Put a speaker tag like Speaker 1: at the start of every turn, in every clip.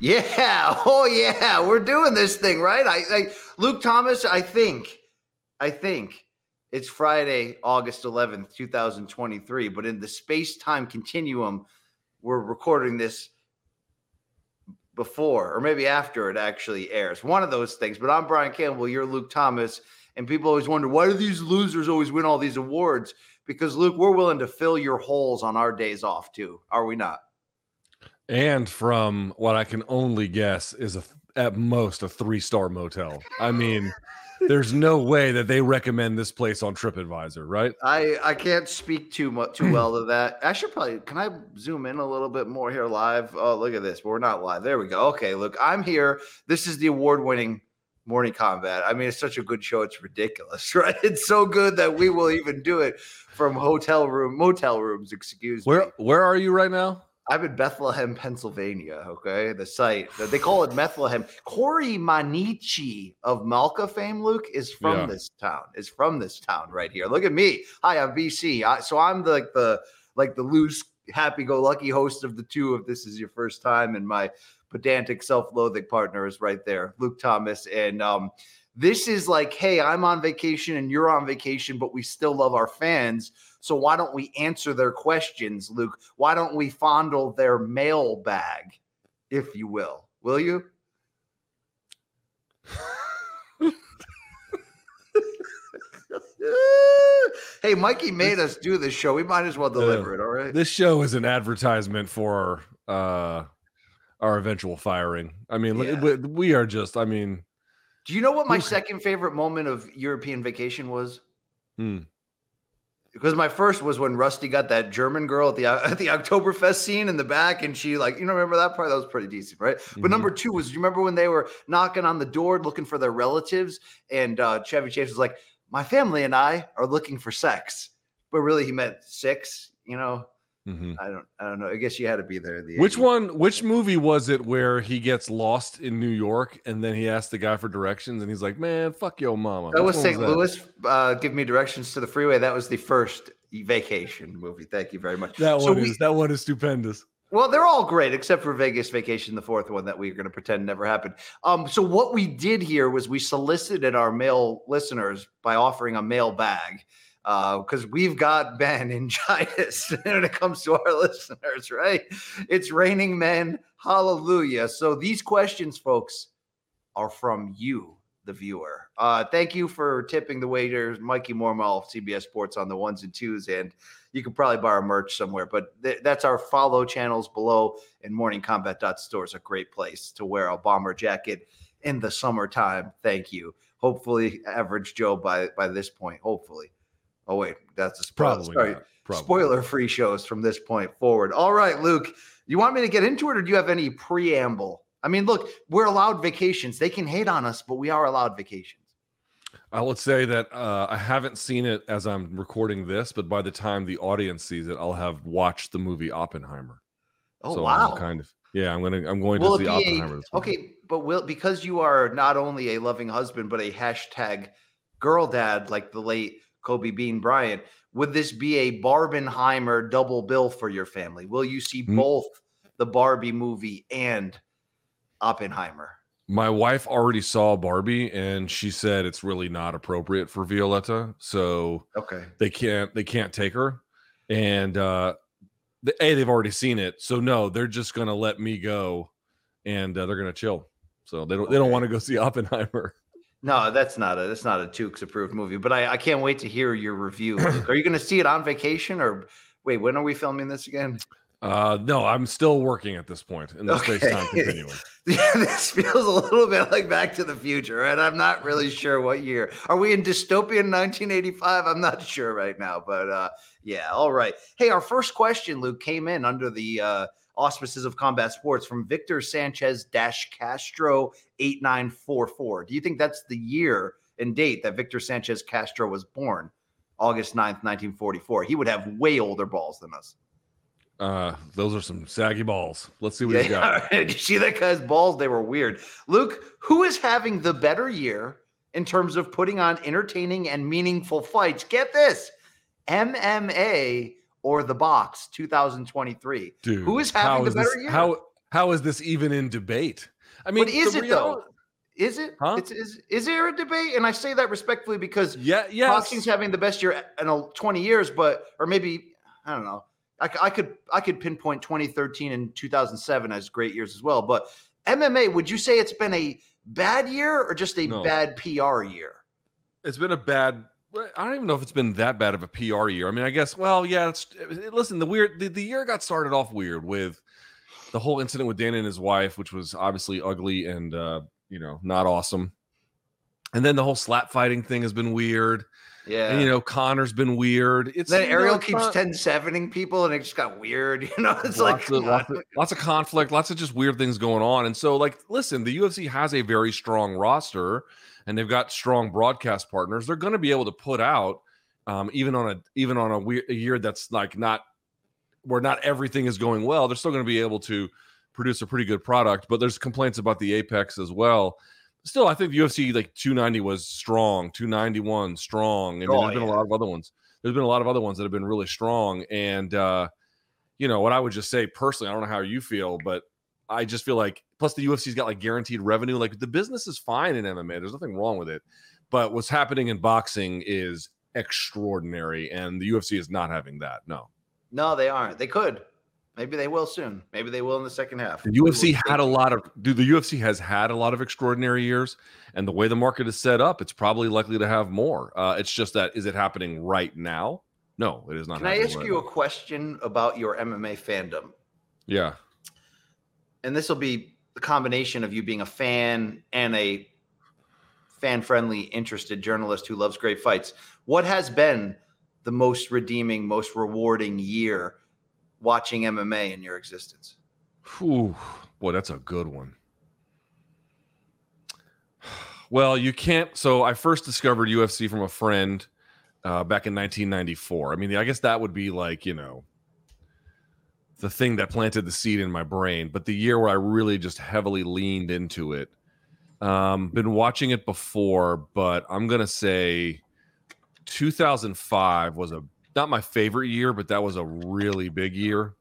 Speaker 1: Yeah. Oh, yeah. We're doing this thing, right? I, I Luke Thomas, I think, I think it's Friday, August 11th, 2023. But in the space time continuum, we're recording this before or maybe after it actually airs. One of those things. But I'm Brian Campbell. You're Luke Thomas. And people always wonder why do these losers always win all these awards? Because, Luke, we're willing to fill your holes on our days off, too. Are we not?
Speaker 2: And from what I can only guess is a at most a three star motel. I mean, there's no way that they recommend this place on TripAdvisor, right?
Speaker 1: I I can't speak too much too well to that. I should probably can I zoom in a little bit more here live? Oh, look at this. But we're not live. There we go. Okay, look, I'm here. This is the award winning Morning Kombat. I mean, it's such a good show. It's ridiculous, right? It's so good that we will even do it from hotel room, motel rooms. Excuse
Speaker 2: Where
Speaker 1: me.
Speaker 2: where where are you right now?
Speaker 1: I'm in Bethlehem, Pennsylvania. Okay, the site they call it Bethlehem. Corey Manici of Malka fame, Luke, is from
Speaker 2: Yeah.
Speaker 1: this town. Is from this town right here. Look at me. Hi, I'm BC. I, so I'm the, like the like the loose, happy-go-lucky host of the two. If this is your first time, and my pedantic, self-loathing partner is right there, Luke Thomas, and um. This is like, hey, I'm on vacation and you're on vacation, but we still love our fans. So why don't we answer their questions, Luke? Why don't we fondle their mail bag, if you will? Will you? hey, Mikey made us do this show. We might as well deliver it. All right.
Speaker 2: This show is an advertisement for uh our eventual firing. I mean,
Speaker 1: Yeah.
Speaker 2: we, we are just. I mean,
Speaker 1: Do you know what my second favorite moment of European vacation was?
Speaker 2: hmm,
Speaker 1: Because my first was when Rusty got that German girl at the at the Oktoberfest scene in the back, and she like you know remember that part that was pretty decent, right? But
Speaker 2: Mhm.
Speaker 1: number two was you remember when they were knocking on the door looking for their relatives, and uh, Chevy Chase was like, "My family and I are looking for sex," but really he meant six. You know,
Speaker 2: mhm.
Speaker 1: I don't I don't know. I guess you had to be there. The
Speaker 2: Which
Speaker 1: 80s.
Speaker 2: one? Which movie was it where he gets lost in New York and then he asks the guy for directions and he's like, "Man, fuck yo mama."
Speaker 1: That was St. Louis. Uh, give me directions to the freeway. That was the first vacation movie. Thank you very much.
Speaker 2: That
Speaker 1: So
Speaker 2: one
Speaker 1: we-
Speaker 2: is that one is stupendous.
Speaker 1: Well, they're all great except for Vegas Vacation, the fourth one that we're going to pretend never happened. Um, so what we did here was we solicited our male listeners by offering a mail bag because we've got Ben and meningitis when it comes to our listeners, right? It's raining men, hallelujah. So these questions, folks, are from you, the viewer. Uh, thank you for tipping the waiters, Mikey Mormal of CBS Sports on the ones and twos, and you can probably buy our merch somewhere. But th- that's our follow channels below, and morningkombat.store is a great place to wear a bomber jacket in the summertime. Thank you. Hopefully, average Joe by by this point. Hopefully. Oh wait, that's a spoiler.
Speaker 2: Probably.
Speaker 1: Sorry.
Speaker 2: not. Probably.
Speaker 1: Spoiler free shows from this point forward. All right, Luke, you want me to get into it or do you have any preamble? I mean, look, we're allowed vacations. They can hate on us, but we are allowed vacations.
Speaker 2: I would say that uh, I haven't seen it as I'm recording this, but by the time the audience sees it, I'll have watched the movie Oppenheimer.
Speaker 1: Oh,
Speaker 2: So I'm
Speaker 1: wow.
Speaker 2: kind of yeah. I'm gonna I'm going
Speaker 1: Will
Speaker 2: to see Oppenheimer.
Speaker 1: a,
Speaker 2: this
Speaker 1: okay, but will because you are not only a loving husband, but a hashtag girl dad like the late Kobe Bean Bryant, would this be a Barbenheimer double bill for your family? Will you see
Speaker 2: Mm.
Speaker 1: both the Barbie movie and Oppenheimer?
Speaker 2: My wife already saw Barbie, and she said it's really not appropriate for Violetta, so
Speaker 1: Okay.
Speaker 2: they can't they can't take her. And uh, the, a they've already seen it, so no, they're just gonna let me go, and uh, they're gonna chill. So they don't they don't want to go see Oppenheimer.
Speaker 1: No, that's not a that's not a Tukes approved movie. But I, I can't wait to hear your review. Are you going to see it on vacation or wait? When are we filming this again?
Speaker 2: Uh, no, I'm still working at this point in the space time
Speaker 1: Okay.
Speaker 2: continuum.
Speaker 1: Yeah, this feels a little bit like Back to the Future, and I'm not really sure what year. Are we in dystopian 1985? I'm not sure right now, but uh, yeah, all right. Hey, our first question, Luke, came in under the uh, auspices of Combat Sports from Victor Sanchez Castro 8944. Do you think that's the year and date that Victor Sanchez Castro was born? August 9th, 1944. He would have way older balls than us.
Speaker 2: Uh, those are some saggy balls. Let's see what he's
Speaker 1: Yeah,
Speaker 2: got.
Speaker 1: Did you see that guy's balls? They were weird. Luke, who is having the better year in terms of putting on entertaining and meaningful fights? Get this MMA or the box 2023.
Speaker 2: Dude,
Speaker 1: Who is having
Speaker 2: how
Speaker 1: the
Speaker 2: is
Speaker 1: better
Speaker 2: this-
Speaker 1: year?
Speaker 2: How How is this even in debate? I mean,
Speaker 1: but is it
Speaker 2: real-
Speaker 1: though? Is it?
Speaker 2: Huh?
Speaker 1: It's, is is there a debate? And I say that respectfully because
Speaker 2: Yeah, yes.
Speaker 1: boxing's having the best year in a, 20 years, but or maybe I don't know. I could I could pinpoint 2013 and 2007 as great years as well. But MMA, would you say it's been a bad year or just a
Speaker 2: No.
Speaker 1: bad PR year?
Speaker 2: It's been a bad. I don't even know if it's been that bad of a PR year. I mean, I guess. Well, yeah. It's listen. The weird. The, the year got started off weird with the whole incident with Dan and his wife, which was obviously ugly and uh, you know not awesome. And then the whole slap fighting thing has been weird.
Speaker 1: Yeah.
Speaker 2: And you know, Conor's been weird. It's
Speaker 1: then
Speaker 2: you know,
Speaker 1: Ariel keeps 10 7ing people and it just got weird. You know, it's
Speaker 2: lots,
Speaker 1: like,
Speaker 2: of, lots, of, lots of conflict, lots of just weird things going on. And so, like, listen, the UFC has a very strong roster, and they've got strong broadcast partners. They're going to be able to put out, um, even on a even on a, a year that's like not where not everything is going well. They're still going to be able to produce a pretty good product. But there's complaints about the Apex as well. Still, I think the UFC like 290 was strong, 291 strong. Mean,
Speaker 1: Oh,
Speaker 2: there's been a lot of other ones. There's been a lot of other ones that have been really strong, and uh, you know what I would just say personally. I don't know how you feel, but I just feel like plus the UFC's got like guaranteed revenue. Like the business is fine in MMA. There's nothing wrong with it. But what's happening in boxing is extraordinary, and the UFC is not having that. No.
Speaker 1: No, they aren't. They could. Maybe they will soon. Maybe they will in the second half.
Speaker 2: The UFC had a lot of dude, the UFC has had a lot of extraordinary years, and the way the market is set up, it's probably likely to have more. Uh, it's just that is it happening right now? No, it is not.
Speaker 1: Can I ask
Speaker 2: right
Speaker 1: you a question about your MMA fandom?
Speaker 2: Yeah.
Speaker 1: And this will be the combination of you being a fan and a fan friendly interested journalist who loves great fights what has been the most redeeming most rewarding year watching mma in your existence
Speaker 2: Whew, boy, that's a good one. Well, you can't. So I first discovered UFC from a friend uh, back in 1994. I mean, I guess that would be like you know the thing that planted the seed in my brain. But the year where I really just heavily leaned into it. Um, been watching it before, but I'm gonna say 2005 was a not my favorite year, but that was a really big year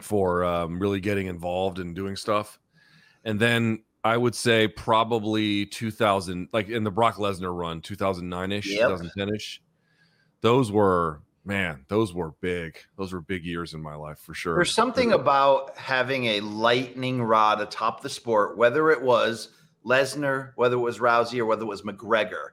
Speaker 2: for um, really getting involved and doing stuff. And then I would say probably 2000, like in the Brock Lesnar run, 2009 ish,
Speaker 1: Yep.
Speaker 2: 2010 ish. Those were, man, those were big. Those were big years in my life for sure.
Speaker 1: there's something about having a lightning rod atop the sport whether it was lesnar whether it was rousey or whether it was mcgregor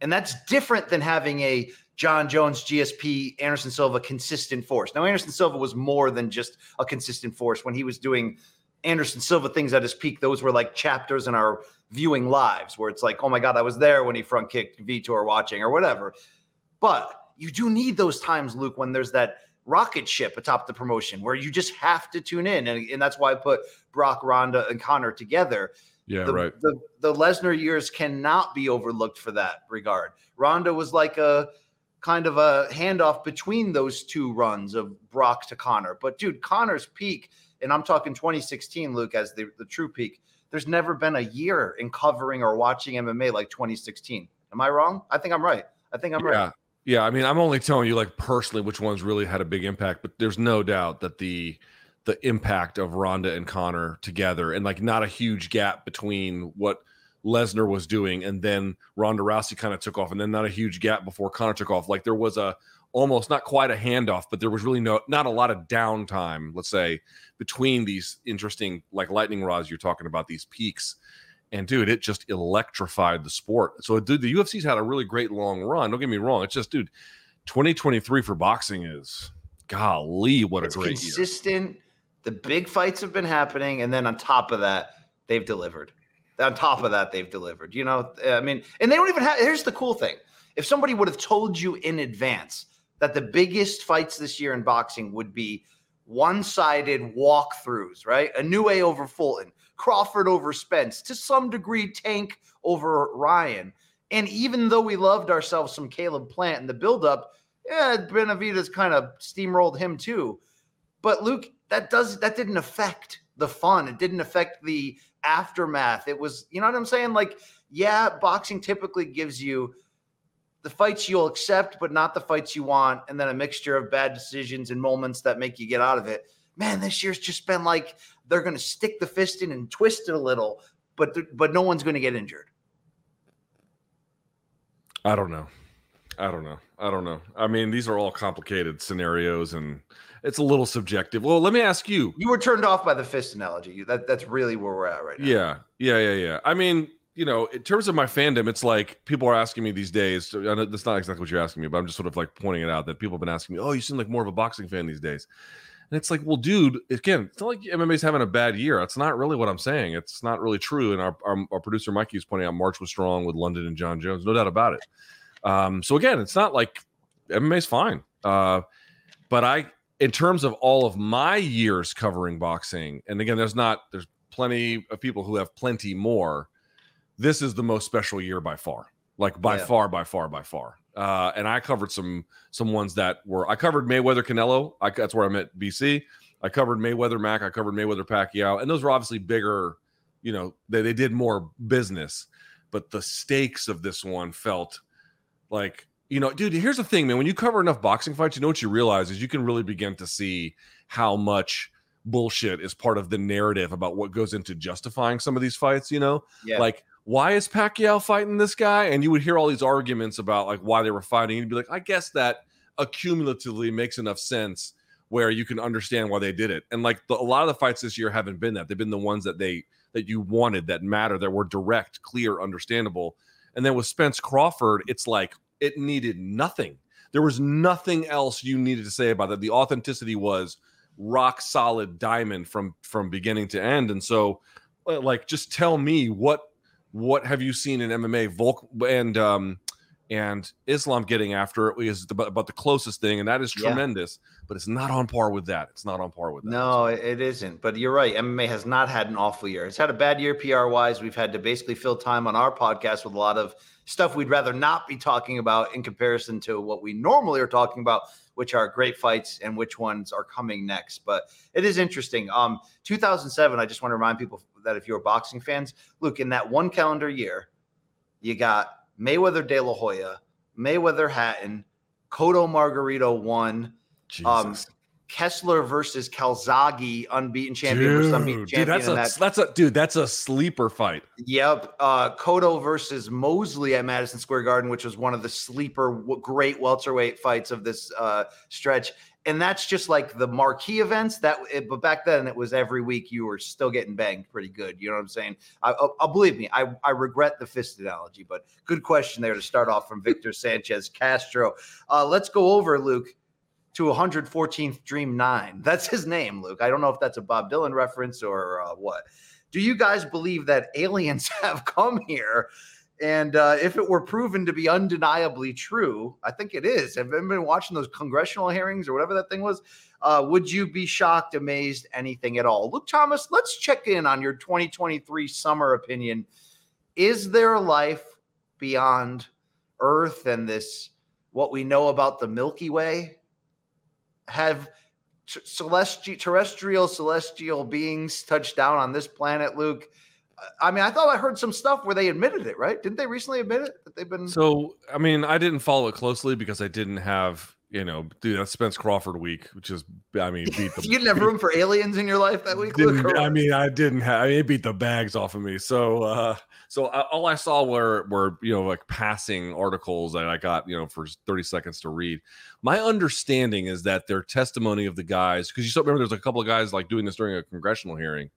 Speaker 1: and that's different than having a Jon Jones, GSP, Anderson Silva consistent force. Now, Anderson Silva was more than just a consistent force. When he was doing Anderson Silva things at his peak, those were like chapters in our viewing lives where it's like, oh my God, I was there when he front kicked Vitor watching or whatever. But you do need those times, Luke, when there's that rocket ship atop the promotion where you just have to tune in. And, and that's why I put Brock, Ronda, and Conor together
Speaker 2: yeah,
Speaker 1: the,
Speaker 2: right.
Speaker 1: The the Lesnar years cannot be overlooked for that regard. Ronda was like a kind of a handoff between those two runs of Brock to Connor. But dude, Conor's peak, and I'm talking 2016, Luke, as the, the true peak. There's never been a year in covering or watching MMA like 2016. Am I wrong? I think I'm right. I think I'm right.
Speaker 2: Yeah. I mean, I'm only telling you like personally which ones really had a big impact, but there's no doubt that the the impact of Ronda and Conor together and like not a huge gap between what Lesnar was doing and then Ronda Rousey kind of took off and then not a huge gap before Conor took off. Like there was a almost not quite a handoff, but there was really no not a lot of downtime, let's say, between these interesting like lightning rods you're talking about, these peaks. And dude, it just electrified the sport. So dude, the UFC's had a really great long run. Don't get me wrong. It's just, dude, 2023 for boxing is golly, what
Speaker 1: it's
Speaker 2: a great year.
Speaker 1: consistent. The big fights have been happening, and then on top of that, they've delivered. On top of that, they've delivered. You know, I mean, and they don't even have. Here's the cool thing: if somebody would have told you in advance that the biggest fights this year in boxing would be one-sided walkthroughs, right? Inoue over Fulton, Crawford over Spence, to some degree, Tank over Ryan. And even though we loved ourselves some Caleb Plant in the buildup, yeah, Benavidez kind of steamrolled him too. But Luke, that does that didn't affect the fun. It didn't affect the aftermath. It was, you know what I'm saying? Like, yeah, boxing typically gives you the fights you'll accept, but not the fights you want, and then a mixture of bad decisions and moments that make you get out of it. man, this year's just been like they're going to stick the fist in and twist it a little, but but no one's going to get injured.
Speaker 2: I don't know. I don't know. I don't know. I mean, these are all complicated scenarios and it's a little subjective. Well, let me ask you.
Speaker 1: You were turned off by the fist analogy. That that's really where we're at right now.
Speaker 2: Yeah. Yeah, yeah, yeah. I mean, you know, in terms of my fandom, it's like people are asking me these days. I know that's not exactly what you're asking me, but I'm just sort of like pointing it out that people have been asking me, "Oh, you seem like more of a boxing fan these days." And it's like, well, dude, again, it's not like MMA's having a bad year. That's not really what I'm saying. It's not really true. And our, our, our producer Mikey is pointing out March was strong with London and Jon Jones, no doubt about it. Um, so again, it's not like MMA's fine. Uh, but I, in terms of all of my years covering boxing, and again, there's not there's plenty of people who have plenty more. This is the most special year by far, like by yeah. far, by far, by far. Uh, and I covered some some ones that were I covered Mayweather Canelo. I, that's where I met BC. I covered Mayweather Mac. I covered Mayweather Pacquiao, and those were obviously bigger. You know, they they did more business, but the stakes of this one felt like you know, dude. Here's the thing, man. When you cover enough boxing fights, you know what you realize is you can really begin to see how much bullshit is part of the narrative about what goes into justifying some of these fights. You know, yeah. like why is Pacquiao fighting this guy? And you would hear all these arguments about like why they were fighting. And you'd be like, I guess that accumulatively makes enough sense where you can understand why they did it. And like the, a lot of the fights this year haven't been that. They've been the ones that they that you wanted that matter that were direct, clear, understandable. And then with Spence Crawford, it's like it needed nothing. There was nothing else you needed to say about that. The authenticity was rock solid diamond from from beginning to end. And so uh, like just tell me what what have you seen in MMA? Volk and um, and Islam getting after it is about the closest thing, and that is tremendous. Yeah. But it's not on par with that. It's not on par with that.
Speaker 1: No, it isn't. But you're right. MMA has not had an awful year. It's had a bad year PR wise. We've had to basically fill time on our podcast with a lot of stuff we'd rather not be talking about in comparison to what we normally are talking about, which are great fights and which ones are coming next. But it is interesting. Um, 2007. I just want to remind people that if you're boxing fans, look in that one calendar year, you got Mayweather De La Hoya, Mayweather Hatton, Cotto Margarito one, um, Kessler versus Calzaghe, unbeaten champion dude, versus unbeaten champion.
Speaker 2: Dude, that's a that. that's a dude, that's a sleeper fight.
Speaker 1: Yep. Uh Cotto versus Mosley at Madison Square Garden, which was one of the sleeper great welterweight fights of this uh stretch and that's just like the marquee events that it, but back then it was every week you were still getting banged pretty good you know what i'm saying i, I, I believe me I, I regret the fist analogy but good question there to start off from victor sanchez castro uh, let's go over luke to 114th dream 9 that's his name luke i don't know if that's a bob dylan reference or uh, what do you guys believe that aliens have come here and uh, if it were proven to be undeniably true, I think it is. Have you been watching those congressional hearings or whatever that thing was? Uh, would you be shocked, amazed, anything at all? Luke Thomas, let's check in on your 2023 summer opinion. Is there life beyond Earth and this, what we know about the Milky Way? Have celestial, terrestrial, celestial beings touched down on this planet, Luke? I mean, I thought I heard some stuff where they admitted it, right? Didn't they recently admit it that they've been?
Speaker 2: So, I mean, I didn't follow it closely because I didn't have, you know, dude, that's Spence Crawford week, which is, I mean, beat
Speaker 1: the. you didn't have room for aliens in your life that week.
Speaker 2: I mean, I didn't have. I mean, it beat the bags off of me. So, uh so I, all I saw were were you know like passing articles that I got you know for thirty seconds to read. My understanding is that their testimony of the guys, because you still remember there's a couple of guys like doing this during a congressional hearing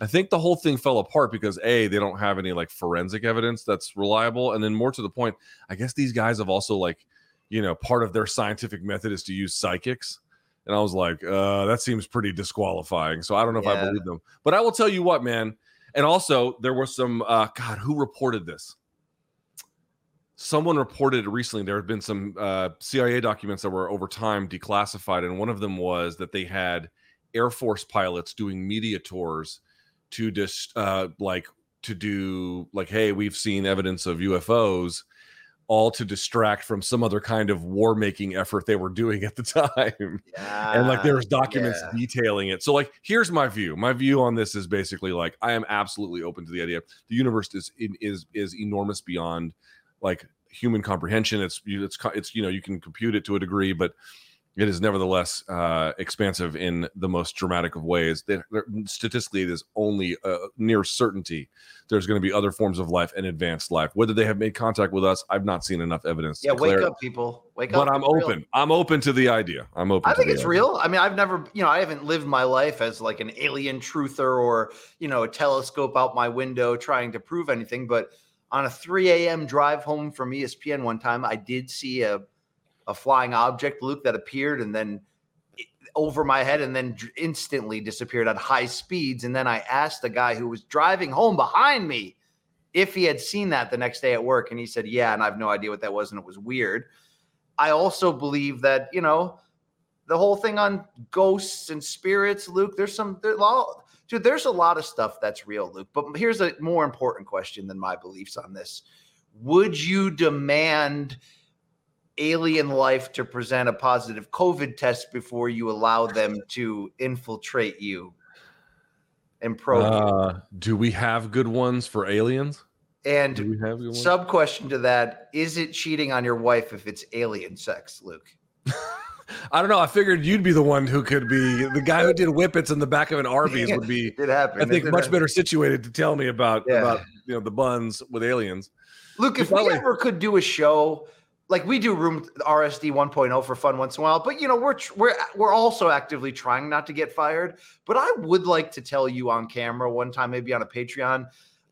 Speaker 2: I think the whole thing fell apart because a they don't have any like forensic evidence that's reliable, and then more to the point, I guess these guys have also like, you know, part of their scientific method is to use psychics, and I was like, uh, that seems pretty disqualifying. So I don't know yeah. if I believe them, but I will tell you what, man. And also, there was some uh, God who reported this. Someone reported recently there had been some uh, CIA documents that were over time declassified, and one of them was that they had Air Force pilots doing media tours to just uh, like to do like, hey, we've seen evidence of UFOs, all to distract from some other kind of war making effort they were doing at the time. Yeah, and like there's ah, documents yeah. detailing it. So like here's my view. My view on this is basically like I am absolutely open to the idea. The universe is is is enormous beyond like human comprehension. It's it's it's you know you can compute it to a degree, but it is nevertheless uh, expansive in the most dramatic of ways. Statistically, it is only uh, near certainty there's going to be other forms of life and advanced life. Whether they have made contact with us, I've not seen enough evidence.
Speaker 1: Yeah, wake up, people. Wake
Speaker 2: but
Speaker 1: up.
Speaker 2: But I'm open. Real. I'm open to the idea. I'm open.
Speaker 1: I think it's
Speaker 2: idea.
Speaker 1: real. I mean, I've never, you know, I haven't lived my life as like an alien truther or you know a telescope out my window trying to prove anything. But on a 3 a.m. drive home from ESPN one time, I did see a a flying object, Luke, that appeared and then over my head and then instantly disappeared at high speeds. And then I asked the guy who was driving home behind me if he had seen that the next day at work. And he said, Yeah. And I have no idea what that was. And it was weird. I also believe that, you know, the whole thing on ghosts and spirits, Luke, there's some, there's a lot, dude, there's a lot of stuff that's real, Luke. But here's a more important question than my beliefs on this Would you demand, alien life to present a positive COVID test before you allow them to infiltrate you and probe. Uh,
Speaker 2: do we have good ones for aliens?
Speaker 1: And sub question to that: Is it cheating on your wife if it's alien sex, Luke?
Speaker 2: I don't know. I figured you'd be the one who could be the guy who did whippets in the back of an Arby's would be.
Speaker 1: it happened.
Speaker 2: I think much happen. better situated to tell me about yeah. about you know the buns with aliens.
Speaker 1: Luke, if we ever could do a show like we do room RSD 1.0 for fun once in a while, but you know we're we're we're also actively trying not to get fired. But I would like to tell you on camera one time, maybe on a Patreon,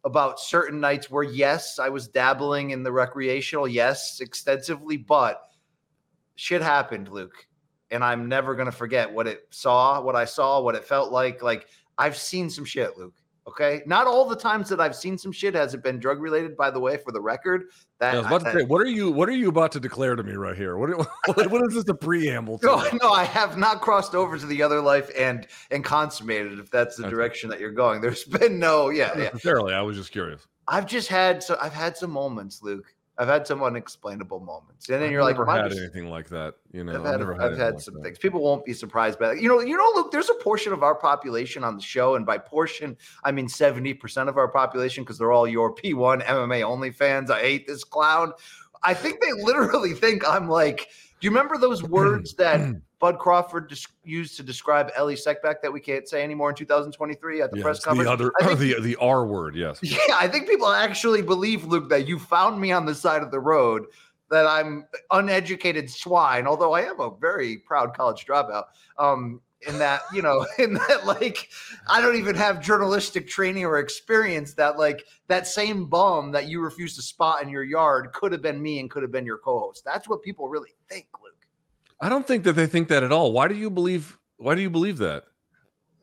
Speaker 1: about certain nights where yes, I was dabbling in the recreational, yes, extensively, but shit happened, Luke, and I'm never gonna forget what it saw, what I saw, what it felt like. Like I've seen some shit, Luke. Okay, not all the times that I've seen some shit has it been drug related. By the way, for the record, that
Speaker 2: I was about I, to say, what are you what are you about to declare to me right here? What what, what is this a preamble? To?
Speaker 1: No, no, I have not crossed over to the other life and and consummated. If that's the direction that you're going, there's been no, yeah, yeah.
Speaker 2: Necessarily, I was just curious.
Speaker 1: I've just had so I've had some moments, Luke, I've had some unexplainable moments, and then
Speaker 2: I've
Speaker 1: you're like,
Speaker 2: never had anything like that. You know,
Speaker 1: I've had,
Speaker 2: I've
Speaker 1: had, I've had like some that. things. People won't be surprised by that. You know, you know, look, there's a portion of our population on the show, and by portion, I mean seventy percent of our population, because they're all your P1 MMA only fans. I hate this clown. I think they literally think I'm like. Do you remember those words that Bud Crawford used to describe Ellie Seckbach that we can't say anymore in 2023 at the yes, press conference.
Speaker 2: The other, think, the the R word, yes.
Speaker 1: Yeah, I think people actually believe, Luke, that you found me on the side of the road, that I'm uneducated swine, although I am a very proud college dropout. Um, in that, you know, in that, like, I don't even have journalistic training or experience that, like, that same bum that you refused to spot in your yard could have been me and could have been your co host. That's what people really think, Luke.
Speaker 2: I don't think that they think that at all. Why do you believe? Why do you believe that?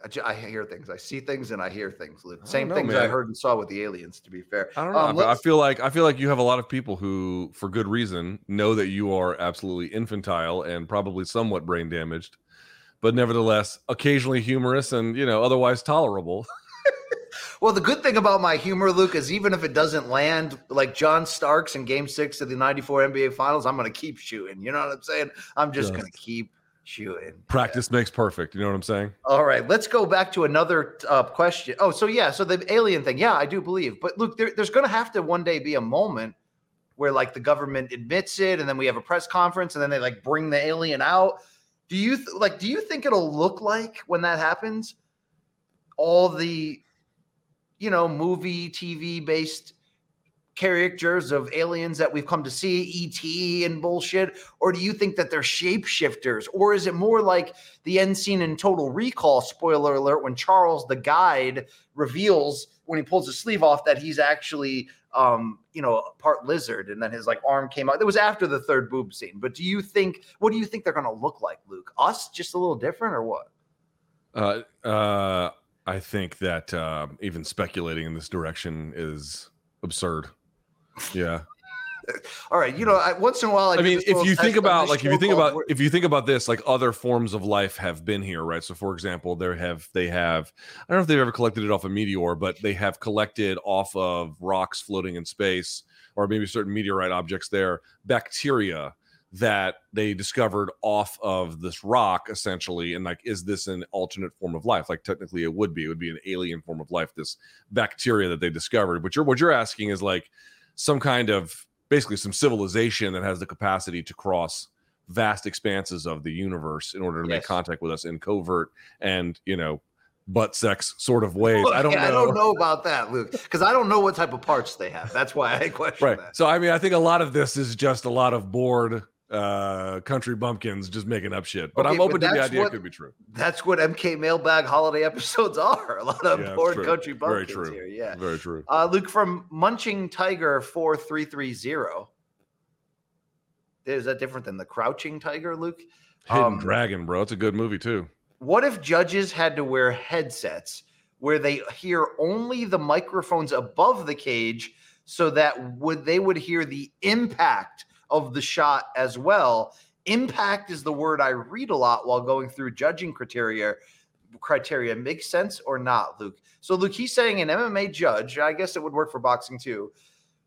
Speaker 1: I, I hear things. I see things and I hear things. Luke. Same know, things man. I heard and saw with the aliens. To be fair,
Speaker 2: I don't know. Um, I feel like I feel like you have a lot of people who, for good reason, know that you are absolutely infantile and probably somewhat brain damaged, but nevertheless occasionally humorous and you know otherwise tolerable.
Speaker 1: Well, the good thing about my humor, Luke, is even if it doesn't land like John Starks in game six of the 94 NBA finals, I'm going to keep shooting. You know what I'm saying? I'm just going to keep shooting.
Speaker 2: Practice yeah. makes perfect. You know what I'm saying?
Speaker 1: All right. Let's go back to another uh, question. Oh, so yeah. So the alien thing. Yeah, I do believe. But Luke, there, there's going to have to one day be a moment where like the government admits it and then we have a press conference and then they like bring the alien out. Do you th- like, do you think it'll look like when that happens? All the you know, movie, TV based characters of aliens that we've come to see, ET and bullshit? Or do you think that they're shapeshifters? Or is it more like the end scene in Total Recall, spoiler alert, when Charles the guide reveals when he pulls his sleeve off that he's actually um, you know, part lizard, and then his like arm came out. It was after the third boob scene. But do you think what do you think they're gonna look like, Luke? Us just a little different or what?
Speaker 2: Uh uh I think that uh, even speculating in this direction is absurd. Yeah.
Speaker 1: All right, you know, I, once in a while, I,
Speaker 2: I mean, if you think about like if you think about if you think about this, like other forms of life have been here, right? So, for example, there have they have I don't know if they've ever collected it off a meteor, but they have collected off of rocks floating in space, or maybe certain meteorite objects there, bacteria that they discovered off of this rock essentially and like is this an alternate form of life like technically it would be it would be an alien form of life this bacteria that they discovered but you're what you're asking is like some kind of basically some civilization that has the capacity to cross vast expanses of the universe in order to make contact with us in covert and you know butt sex sort of ways. I don't know.
Speaker 1: I don't know about that, Luke, because I don't know what type of parts they have. That's why I question
Speaker 2: Right.
Speaker 1: that.
Speaker 2: So I mean, I think a lot of this is just a lot of bored uh country bumpkins just making up shit. But
Speaker 1: Okay,
Speaker 2: I'm
Speaker 1: but
Speaker 2: open to the idea
Speaker 1: what-
Speaker 2: it could be true.
Speaker 1: That's what MK mailbag holiday episodes are. A lot of
Speaker 2: Yeah, it's
Speaker 1: bored
Speaker 2: true.
Speaker 1: country
Speaker 2: Very
Speaker 1: bumpkins
Speaker 2: true.
Speaker 1: here. Yeah.
Speaker 2: Very true.
Speaker 1: Uh, Luke from Munching Tiger four three three zero. Is that different than the Crouching Tiger, Luke?
Speaker 2: Hidden
Speaker 1: um,
Speaker 2: Dragon, bro. It's a good movie too.
Speaker 1: What if judges had to wear headsets where they hear only the microphones above the cage so that would they would hear the impact of the shot as well? Impact is the word I read a lot while going through judging criteria. Criteria makes sense or not, Luke? So, Luke, he's saying an MMA judge, I guess it would work for boxing too,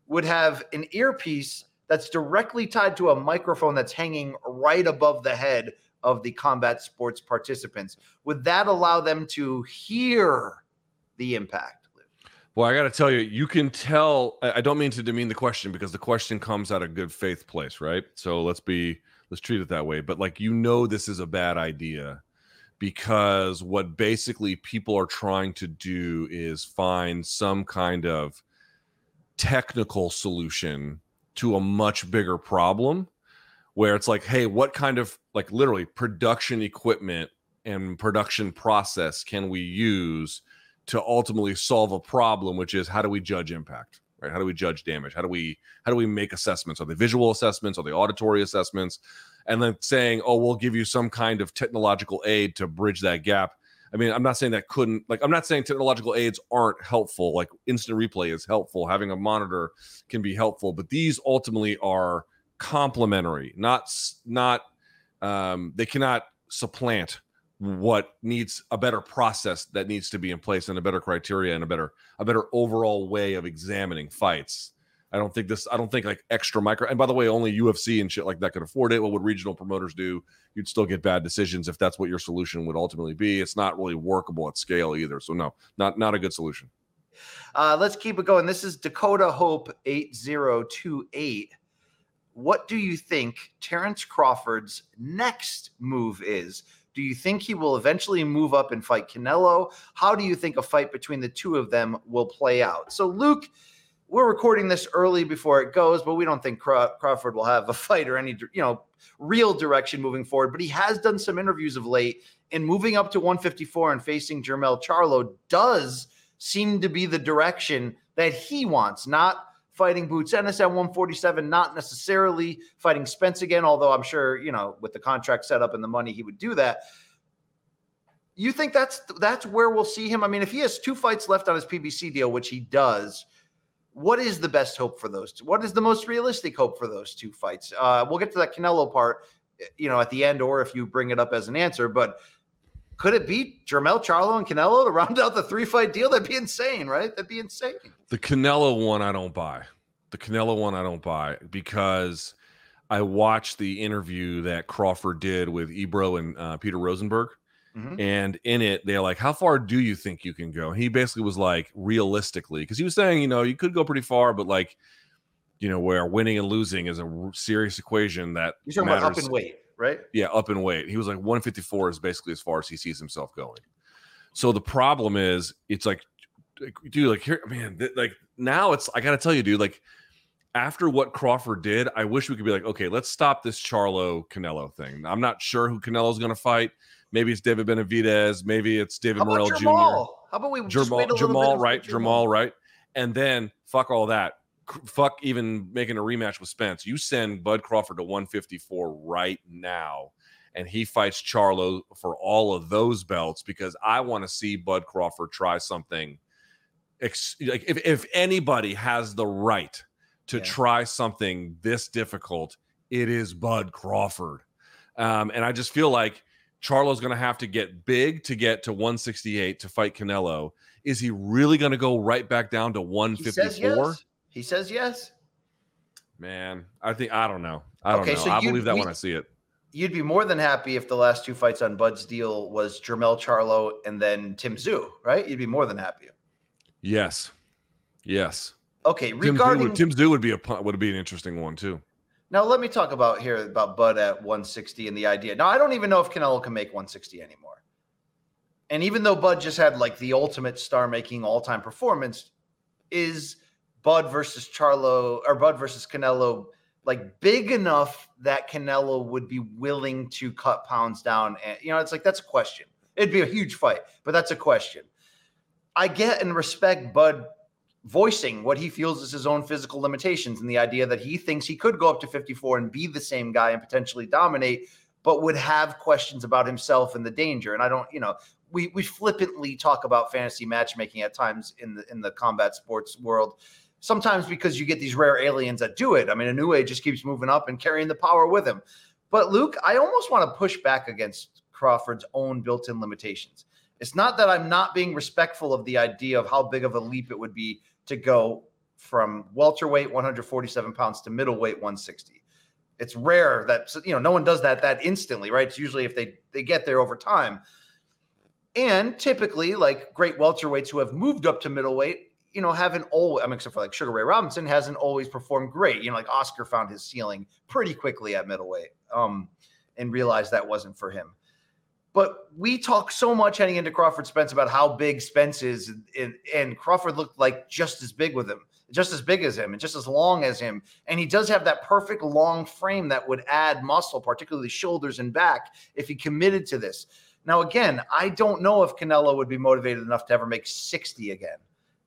Speaker 1: would have an earpiece that's directly tied to a microphone that's hanging right above the head of the combat sports participants. Would that allow them to hear the impact?
Speaker 2: Well, I got to tell you, you can tell. I don't mean to demean the question because the question comes out of good faith place, right? So let's be let's treat it that way. But like you know, this is a bad idea because what basically people are trying to do is find some kind of technical solution to a much bigger problem where it's like hey what kind of like literally production equipment and production process can we use to ultimately solve a problem which is how do we judge impact right? How do we judge damage? How do we how do we make assessments? Are they visual assessments? Are they auditory assessments? And then saying oh we'll give you some kind of technological aid to bridge that gap. I mean i'm not saying that couldn't like i'm not saying technological aids aren't helpful like instant replay is helpful having a monitor can be helpful but these ultimately are complementary not not um, they cannot supplant what needs a better process that needs to be in place and a better criteria and a better a better overall way of examining fights i don't think this i don't think like extra micro and by the way only ufc and shit like that could afford it what would regional promoters do you'd still get bad decisions if that's what your solution would ultimately be it's not really workable at scale either so no not not a good solution
Speaker 1: Uh, let's keep it going. This is Dakota Hope 8028. What do you think Terence Crawford's next move is? Do you think he will eventually move up and fight Canelo? How do you think a fight between the two of them will play out? So, Luke, we're recording this early before it goes, but we don't think Craw- Crawford will have a fight or any, you know, real direction moving forward. But he has done some interviews of late, and moving up to 154 and facing Jermell Charlo does seem to be the direction that he wants, not fighting Boots Ennis at 147, not necessarily fighting Spence again, although I'm sure, you know, with the contract set up and the money, he would do that. You think that's that's where we'll see him? I mean, if he has two fights left on his PBC deal, which he does, what is the best hope for those two? What is the most realistic hope for those two fights? Uh, we'll get to that Canelo part, you know, at the end, or if you bring it up as an answer, but could it be Jermell Charlo and Canelo to round out the three fight deal? That'd be insane, right? That'd be insane.
Speaker 2: The Canelo one, I don't buy. The Canelo one, I don't buy because I watched the interview that Crawford did with Ebro and uh, Peter Rosenberg.
Speaker 1: Mhm.
Speaker 2: And in it, they're like, How far do you think you can go? And he basically was like, Realistically, because he was saying, You know, you could go pretty far, but like, you know, where winning and losing is a serious equation that
Speaker 1: You're talking about up
Speaker 2: matters-
Speaker 1: in weight, right?
Speaker 2: yeah, up in weight. He was like 154 is basically as far as he sees himself going. So the problem is, it's like, dude, like here, man, th- like now it's. I gotta tell you, dude, like after what Crawford did, I wish we could be like, okay, let's stop this Charlo Canelo thing. I'm not sure who Canelo's gonna fight. Maybe it's David Benavidez. Maybe it's David Morrell Jr.
Speaker 1: How about we just
Speaker 2: Jamal,
Speaker 1: wait a little bit
Speaker 2: Jamal right? Jamal, right? And then fuck all that. Fuck even making a rematch with Spence. You send Bud Crawford to 154 right now, and he fights Charlo for all of those belts because I want to see Bud Crawford try something. Ex- like if if anybody has the right to
Speaker 1: Yeah.
Speaker 2: try something this difficult, it is Bud Crawford. Um, and I just feel like Charlo's going to have to get big to get to 168 to fight Canelo. Is he really going to go right back down to
Speaker 1: He says
Speaker 2: 154?
Speaker 1: yes. He says yes.
Speaker 2: Man, I think I don't know. I don't
Speaker 1: Okay,
Speaker 2: know.
Speaker 1: so
Speaker 2: I believe that
Speaker 1: we-
Speaker 2: when I see it.
Speaker 1: You'd be more than happy if the last two fights on Bud's deal was Jermell Charlo and then Tim Tszyu, right? You'd be more than happy.
Speaker 2: Yes, yes.
Speaker 1: Okay,
Speaker 2: Tim Tszyu,
Speaker 1: regarding
Speaker 2: would, Tim Tszyu would be a would be an interesting one too.
Speaker 1: Now let me talk about here about Bud at 160 and the idea. Now I don't even know if Canelo can make 160 anymore. And even though Bud just had like the ultimate star-making all-time performance, is Bud versus Charlo or Bud versus Canelo like big enough that Canelo would be willing to cut pounds down? And you know, it's like that's a question. It'd be a huge fight, but that's a question. I get and respect Bud voicing what he feels is his own physical limitations and the idea that he thinks he could go up to 54 and be the same guy and potentially dominate, but would have questions about himself and the danger. And I don't, you know, we we flippantly talk about fantasy matchmaking at times in the in the combat sports world. Sometimes because you get these rare aliens that do it. I mean, Inoue just keeps moving up and carrying the power with him. But Luke, I almost want to push back against Crawford's own built-in limitations. It's not that I'm not being respectful of the idea of how big of a leap it would be to go from welterweight 147 pounds to middleweight 160. It's rare that you know no one does that that instantly, right? It's usually if they they get there over time. And typically, like great welterweights who have moved up to middleweight, you know, haven't always, I mean, except for like Sugar Ray Robinson, hasn't always performed great. You know, like Oscar found his ceiling pretty quickly at middleweight um, and realized that wasn't for him. But we talk so much heading into Crawford Spence about how big Spence is, and, and, Crawford looked like just as big with him, just as big as him, and just as long as him. And he does have that perfect long frame that would add muscle, particularly shoulders and back, if he committed to this. Now, again, I don't know if Canelo would be motivated enough to ever make 60 again.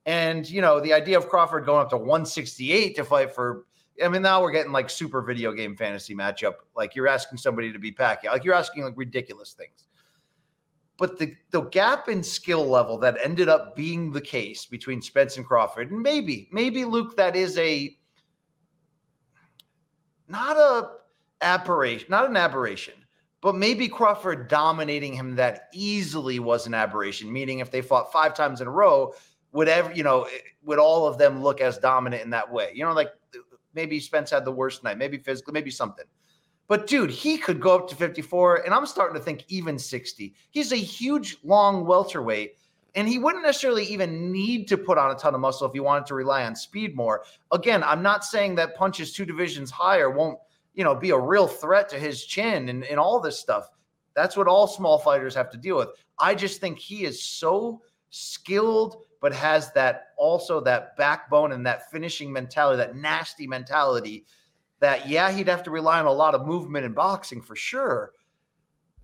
Speaker 1: And, you know, the idea of Crawford going up to 168 to fight for I mean, now we're getting like super video game fantasy matchup. Like you're asking somebody to be Pacquiao. Like you're asking like ridiculous things. But the, the gap in skill level that ended up being the case between Spence and Crawford, and maybe, maybe Luke, that is a not a aberration, not an aberration, but maybe Crawford dominating him that easily was an aberration. Meaning, if they fought five times in a row, would ever, you know, would all of them look as dominant in that way? You know, like maybe Spence had the worst night, maybe physically, maybe something. But dude, he could go up to 54, and I'm starting to think even 60. He's a huge, long welterweight, and he wouldn't necessarily even need to put on a ton of muscle if he wanted to rely on speed more. Again, I'm not saying that punches two divisions higher won't, you know, be a real threat to his chin and, and all this stuff. That's what all small fighters have to deal with. I just think he is so skilled, but has that also that backbone and that finishing mentality, that nasty mentality that yeah, he'd have to rely on a lot of movement in boxing for sure.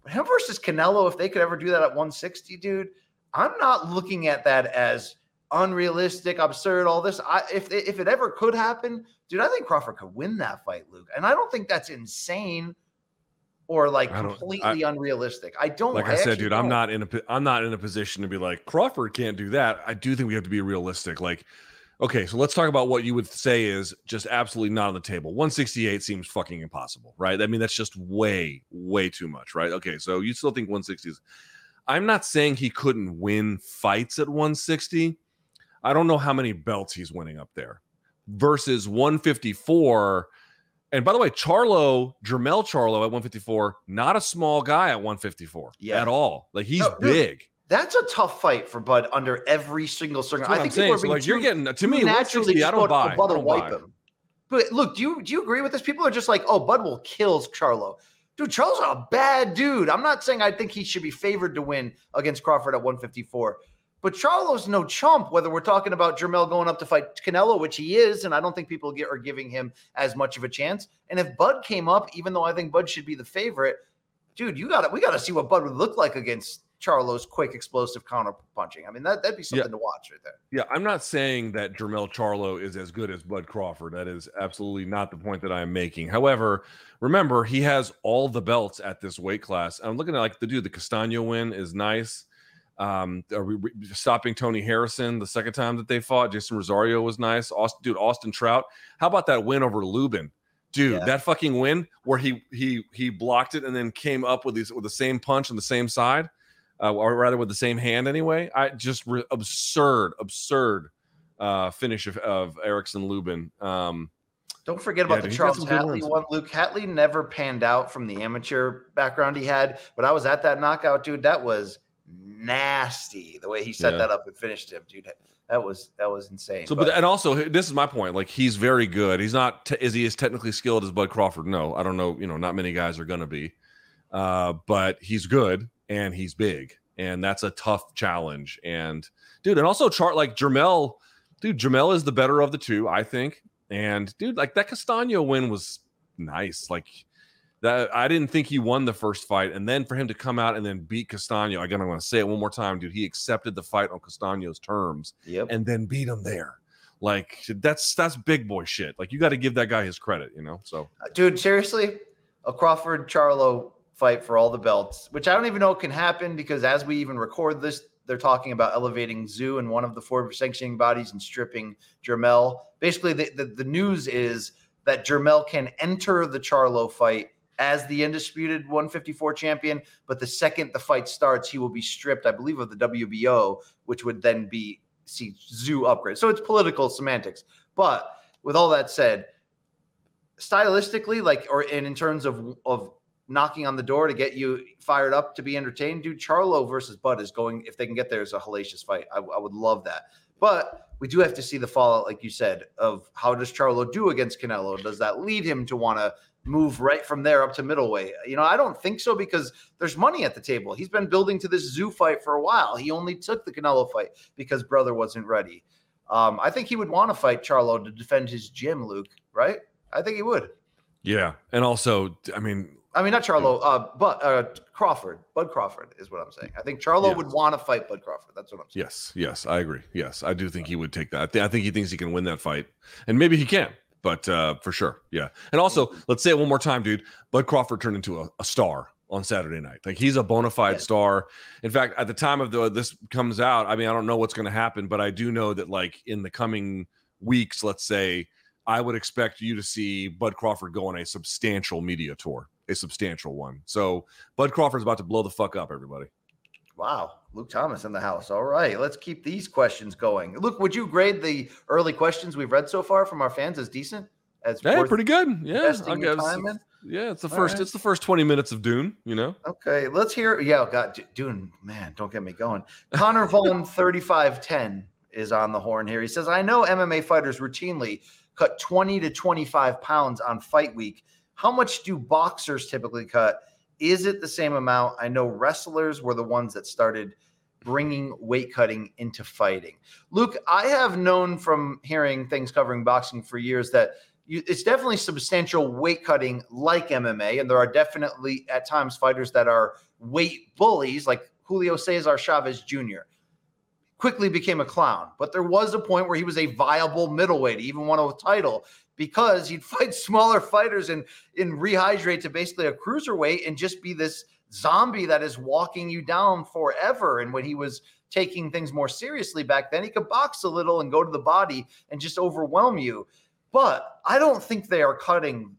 Speaker 1: But him versus Canelo, if they could ever do that at 160, dude, I'm not looking at that as unrealistic, absurd, all this. I, if if it ever could happen, dude, I think Crawford could win that fight, Luke. And I don't think that's insane or like completely I, unrealistic. I don't.
Speaker 2: Like I, I said, dude, don't. I'm not in a I'm not in a position to be like Crawford can't do that. I do think we have to be realistic. Like Okay, so let's talk about what you would say is just absolutely not on the table. 168 seems fucking impossible, right? I mean, that's just way, way too much, right? Okay, so you still think 160 is. I'm not saying he couldn't win fights at 160. I don't know how many belts he's winning up there versus 154. And by the way, Charlo, Jermell Charlo at 154, not a small guy at 154 yeah. at all. Like he's no, big.
Speaker 1: That's a tough fight for Bud under every single circumstance.
Speaker 2: I think saying. So like too, you're getting to me naturally. I don't buy. Bud I don't wipe buy. him.
Speaker 1: But look, do you do you agree with this? People are just like, oh, Bud will kill Charlo. Dude, Charlo's a bad dude. I'm not saying I think he should be favored to win against Crawford at 154. But Charlo's no chump, whether we're talking about Jermell going up to fight Canelo, which he is, and I don't think people get, are giving him as much of a chance. And if Bud came up, even though I think Bud should be the favorite, dude, you got to we got to see what Bud would look like against Charlo's quick, explosive counter punching. I mean, that, that'd be something yeah. to watch right there.
Speaker 2: Yeah, I'm not saying that Jermell Charlo is as good as Bud Crawford. That is absolutely not the point that I'm making. However, remember, he has all the belts at this weight class. I'm looking at like the dude, the Castano win is nice. Um, stopping Tony Harrison the second time that they fought, Jeison Rosario was nice. Austin, dude, Austin Trout. How about that win over Lubin? Dude, yeah. that fucking win where he he he blocked it and then came up with these with the same punch on the same side uh, or rather with the same hand anyway. I just re- absurd, absurd uh, finish of, of Erickson Lubin. Um,
Speaker 1: don't forget about yeah, the Charles Hatley one. Luke Hatley never panned out from the amateur background he had, but I was at that knockout, dude. That was nasty the way he set
Speaker 2: Yeah.
Speaker 1: that up and finished him, dude. That was that was insane.
Speaker 2: So, but, and also, this is my point. Like, he's very good. He's not. Te- is he as technically skilled as Bud Crawford? No, I don't know. You know, not many guys are to be. Uh, but he's good and he's big, and that's a tough challenge. And dude, and also chart like Jermell, dude. Jermell is the better of the two, I think. And dude, like that Castano win was nice. Like that, I didn't think he won the first fight, and then for him to come out and then beat Castano. Again, I'm going to say it one more time, dude. He accepted the fight on Castano's terms
Speaker 1: yep.
Speaker 2: and then beat him there. Like that's that's big boy shit. Like you got to give that guy his credit, you know. So uh,
Speaker 1: dude, seriously, a Crawford Charlo fight for all the belts, which I don't even know can happen because as we even record this, they're talking about elevating Tszyu and one of the four sanctioning bodies and stripping Jermell. Basically, the, the, the news is that Jermell can enter the Charlo fight as the undisputed 154 champion, but the second the fight starts, he will be stripped, I believe, of the WBO, which would then be see Tszyu upgrade. So it's political semantics. But with all that said, stylistically, like, or and in terms of of knocking on the door to get you fired up to be entertained, dude, Charlo versus Bud is going. If they can get there, is a hellacious fight. I, I would love that. But we do have to see the fallout, like you said, of how does Charlo do against Canelo? Does that lead him to want to move right from there up to middleweight? You know, I don't think so because there's money at the table. He's been building to this Tszyu fight for a while. He only took the Canelo fight because brother wasn't ready. Um, I think he would want to fight Charlo to defend his gym, Luke. Right? I think he would.
Speaker 2: yeah, and also, I mean,
Speaker 1: I mean, not Charlo, uh, but uh, Crawford. Bud Crawford is what I'm saying. I think Charlo
Speaker 2: Yeah.
Speaker 1: would want to fight Bud Crawford. That's what I'm saying.
Speaker 2: yes, yes, I agree. Yes, I do think he would take that. I, thi- I think he thinks he can win that fight, and maybe he can. But uh, for sure, yeah. And also, let's say it one more time, dude. Bud Crawford turned into a, a star on Saturday night. Like he's a bona fide star. In fact, at the time of the this comes out, I mean, I don't know what's going to happen, but I do know that like in the coming weeks, let's say, I would expect you to see Bud Crawford go on a substantial media tour, a substantial one. So Bud Crawford's about to blow the fuck up, everybody.
Speaker 1: Wow. Luke Thomas in the house. All right. Let's keep these questions going. Luke, would you grade the early questions we've read so far from our fans as decent? As worth
Speaker 2: pretty good. Yeah, I'll guess. Yeah, it's the
Speaker 1: All
Speaker 2: first.
Speaker 1: right.
Speaker 2: It's the first twenty minutes of Dune. You know.
Speaker 1: Okay, let's hear. Yeah, oh God, Dune, man, don't get me going. Connor Vaughn, 3510, is on the horn here. He says, I know MMA fighters routinely cut 20 to 25 pounds on fight week. How much do boxers typically cut? Is it the same amount? I know wrestlers were the ones that started bringing weight cutting into fighting. Luke, I have known from hearing things covering boxing for years that you, it's definitely substantial weight cutting like MMA, and there are definitely at times fighters that are weight bullies, like Julio Cesar Chavez Jr. Quickly became a clown, but there was a point where he was a viable middleweight, he even won a title because he'd fight smaller fighters and and rehydrate to basically a cruiserweight and just be this zombie that is walking you down forever. And when he was taking things more seriously back then, he could box a little and go to the body and just overwhelm you. But I don't think they are cutting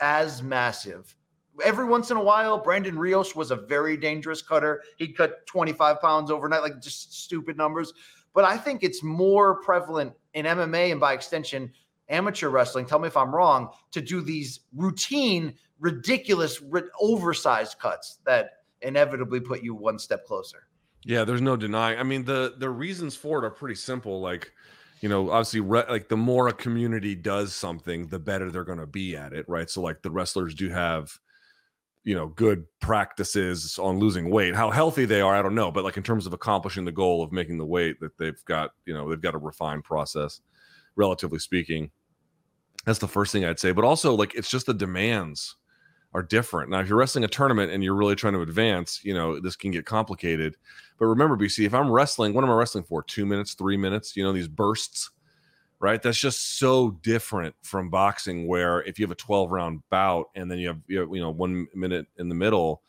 Speaker 1: as massive. Every once in a while, Brandon Rios was a very dangerous cutter. He'd cut 25 pounds overnight, like just stupid numbers. But I think it's more prevalent in MMA and by extension, amateur wrestling. Tell me if I'm wrong, to do these routine, ridiculous, oversized cuts that inevitably put you one step closer.
Speaker 2: Yeah, there's no denying. I mean, the the reasons for it are pretty simple. Like, you know, obviously, re- like the more a community does something, the better they're going to be at it, right? So, like, the wrestlers do have, you know, good practices on losing weight. How healthy they are, I don't know, but like in terms of accomplishing the goal of making the weight, that they've got, you know, they've got a refined process, relatively speaking. That's the first thing I'd say. But also, like, it's just the demands are different. Now, if you're wrestling a tournament and you're really trying to advance, you know, this can get complicated. But remember, BC, if I'm wrestling, what am I wrestling for? Two minutes, three minutes, you know, these bursts, right? That's just so different from boxing, where if you have a 12 round bout and then you have, you, know, one minute in the middle,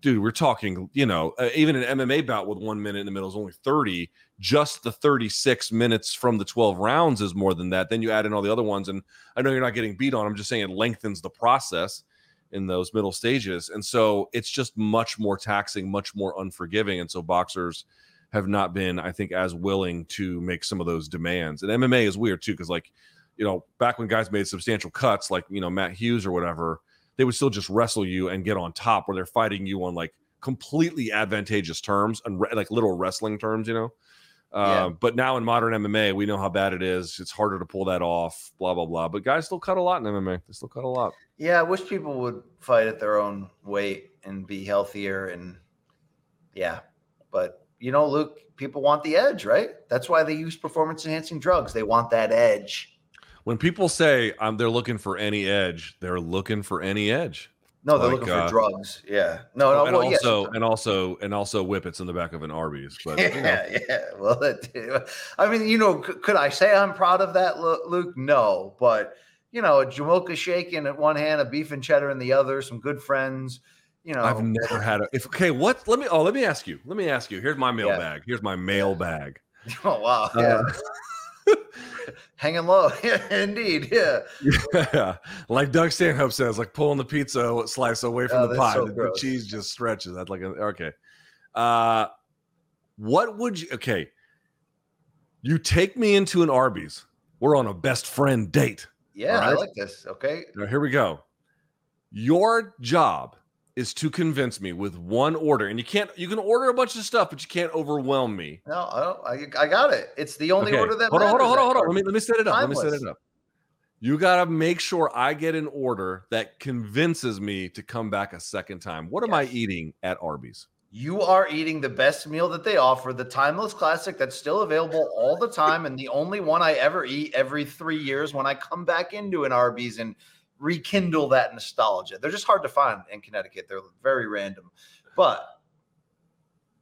Speaker 2: dude, we're talking, you know, uh, even an MMA bout with one minute in the middle is only 30. Just the 36 minutes from the 12 rounds is more than that. Then you add in all the other ones. And I know you're not getting beat on. I'm just saying it lengthens the process in those middle stages. And so it's just much more taxing, much more unforgiving. And so boxers have not been, I think, as willing to make some of those demands. And MMA is weird too, because like, you know, back when guys made substantial cuts, like, you know, Matt Hughes or whatever, they would still just wrestle you and get on top where they're fighting you on like completely advantageous terms and re- like little wrestling terms, you know. Uh,
Speaker 1: Yeah.
Speaker 2: But now in modern MMA, we know how bad it is. It's harder to pull that off. Blah blah blah. But guys still cut a lot in MMA. They still cut a lot.
Speaker 1: Yeah, I wish people would fight at their own weight and be healthier and yeah. But you know, Luke, people want the edge, right? That's why they use performance enhancing drugs. They want that edge.
Speaker 2: When people say um, they're looking for any edge, they're looking for any edge.
Speaker 1: No, they're
Speaker 2: Like,
Speaker 1: looking
Speaker 2: uh,
Speaker 1: for drugs. Yeah. No, no,
Speaker 2: and
Speaker 1: well, yes,
Speaker 2: also and also and also whippets in the back of an Arby's. But you know,
Speaker 1: yeah, yeah. Well, I mean, you know, c- could I say I'm proud of that, Luke? No, but you know, a Jamocha shake in at one hand, a beef and cheddar in the other, some good friends. You know,
Speaker 2: I've never had a. If okay, what? Let me. Oh, let me ask you. Let me ask you. Here's my mail
Speaker 1: Yeah.
Speaker 2: bag. Here's my mail bag.
Speaker 1: oh wow,
Speaker 2: Uh,
Speaker 1: yeah, hanging low, indeed, yeah.
Speaker 2: Yeah, like Doug Stanhope says, like pulling the pizza slice away from
Speaker 1: Oh,
Speaker 2: the pie.
Speaker 1: so
Speaker 2: the, the cheese just stretches. That's like a, okay. Uh, what would you? Okay, you take me into an Arby's. We're on a best friend date.
Speaker 1: Yeah, I like this. Okay.
Speaker 2: Now here we go. Your job is to convince me with one order, and you can't. You can order a bunch of stuff, but you can't overwhelm me.
Speaker 1: No, I don't. I, got it. It's the only
Speaker 2: Okay,
Speaker 1: order that
Speaker 2: hold on, hold on, hold on, hold on. Let me let me set it up. Let me set it up. You gotta make sure I get an order that convinces me to come back a second time. What am I eating at Arby's?
Speaker 1: You are eating the best meal that they offer, the timeless classic that's still available all the time, and the only one I ever eat every three years when I come back into an Arby's and rekindle that nostalgia. They're just hard to find in Connecticut. They're very random. But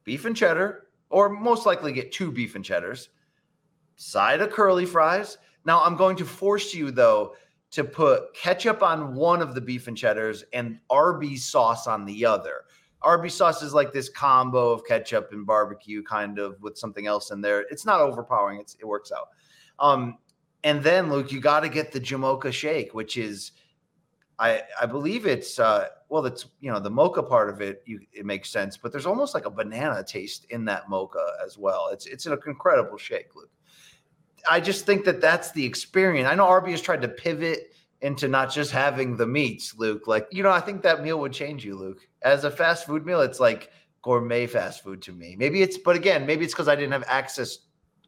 Speaker 1: beef and cheddar, or most likely get two beef and cheddars, side of curly fries. Now I'm going to force you though to put ketchup on one of the beef and cheddars and Arby's sauce on the other. Arby's sauce is like this combo of ketchup and barbecue, kind of with something else in there. It's not overpowering. It's, it works out. Um, and then Luke, you got to get the Jamocha shake, which is, I I believe it's uh, well, that's you know the mocha part of it. You it makes sense, but there's almost like a banana taste in that mocha as well. It's it's an incredible shake, Luke. I just think that that's the experience. I know Arby has tried to pivot into not just having the meats, Luke. Like, you know, I think that meal would change you, Luke. As a fast food meal, it's like gourmet fast food to me. Maybe it's, but again, maybe it's because I didn't have access.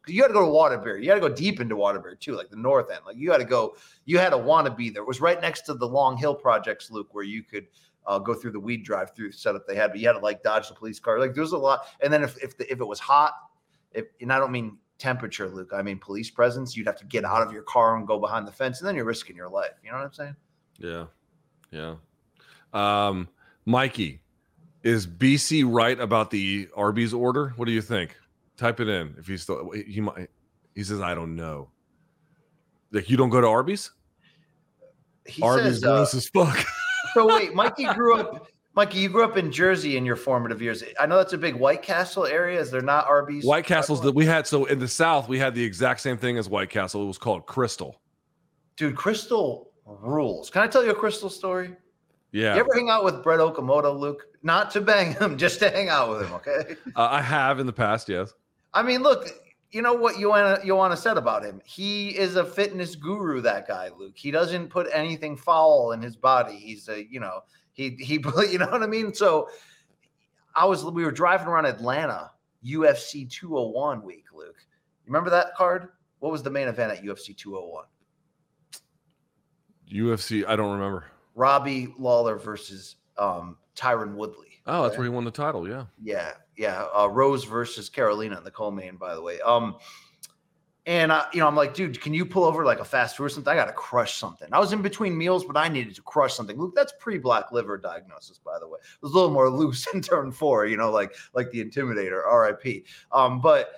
Speaker 1: You got to go to Waterbury. You got to go deep into Waterbury too, like the north end. Like you got to go. You had to want to be there. It was right next to the Long Hill projects, Luke, where you could uh, go through the weed drive-through setup they had, but you had to like dodge the police car. Like there's a lot. And then if if the, if it was hot, if and I don't mean temperature, Luke, I mean police presence. You'd have to get out of your car and go behind the fence, and then you're risking your life. You know what I'm saying?
Speaker 2: Yeah, yeah. Um, Mikey, is BC right about the Arby's order? What do you think? Type it in if he's still. He might. He says, "I don't know." Like you don't go to Arby's?
Speaker 1: He
Speaker 2: Arby's
Speaker 1: says. Uh,
Speaker 2: gross as fuck.
Speaker 1: so wait, Mikey grew up. Mikey, you grew up in Jersey in your formative years. I know that's a big White Castle area. Is there not Arby's?
Speaker 2: White Castle's that we had. So in the South, we had the exact same thing as White Castle. It was called Krystal.
Speaker 1: Dude, Krystal rules. Can I tell you a Krystal story?
Speaker 2: Yeah,
Speaker 1: You ever hang out with Brett Okamoto, Luke? Not to bang him, just to hang out with him. Okay.
Speaker 2: uh, I have in the past. Yes.
Speaker 1: I mean, look, you know what Joanna Joanna said about him. He is a fitness guru. That guy, Luke. He doesn't put anything foul in his body. He's a, you know, he he, you know what I mean. So, I was we were driving around Atlanta UFC 201 week, Luke. You remember that card? What was the main event at UFC 201?
Speaker 2: UFC. I don't remember.
Speaker 1: Robbie Lawler versus um, Tyron Woodley.
Speaker 2: Oh, that's
Speaker 1: Okay?
Speaker 2: where he won the title. Yeah.
Speaker 1: Yeah, yeah. Uh, Rose versus Karolina in the co-main, by the way. Um, and I, you know, I'm like, dude, can you pull over like a fast food or something? I got to crush something. I was in between meals, but I needed to crush something. Luke, that's pre-black liver diagnosis, by the way. It was a little more loose in turn four, you know, like like the Intimidator, R.I.P. Um, but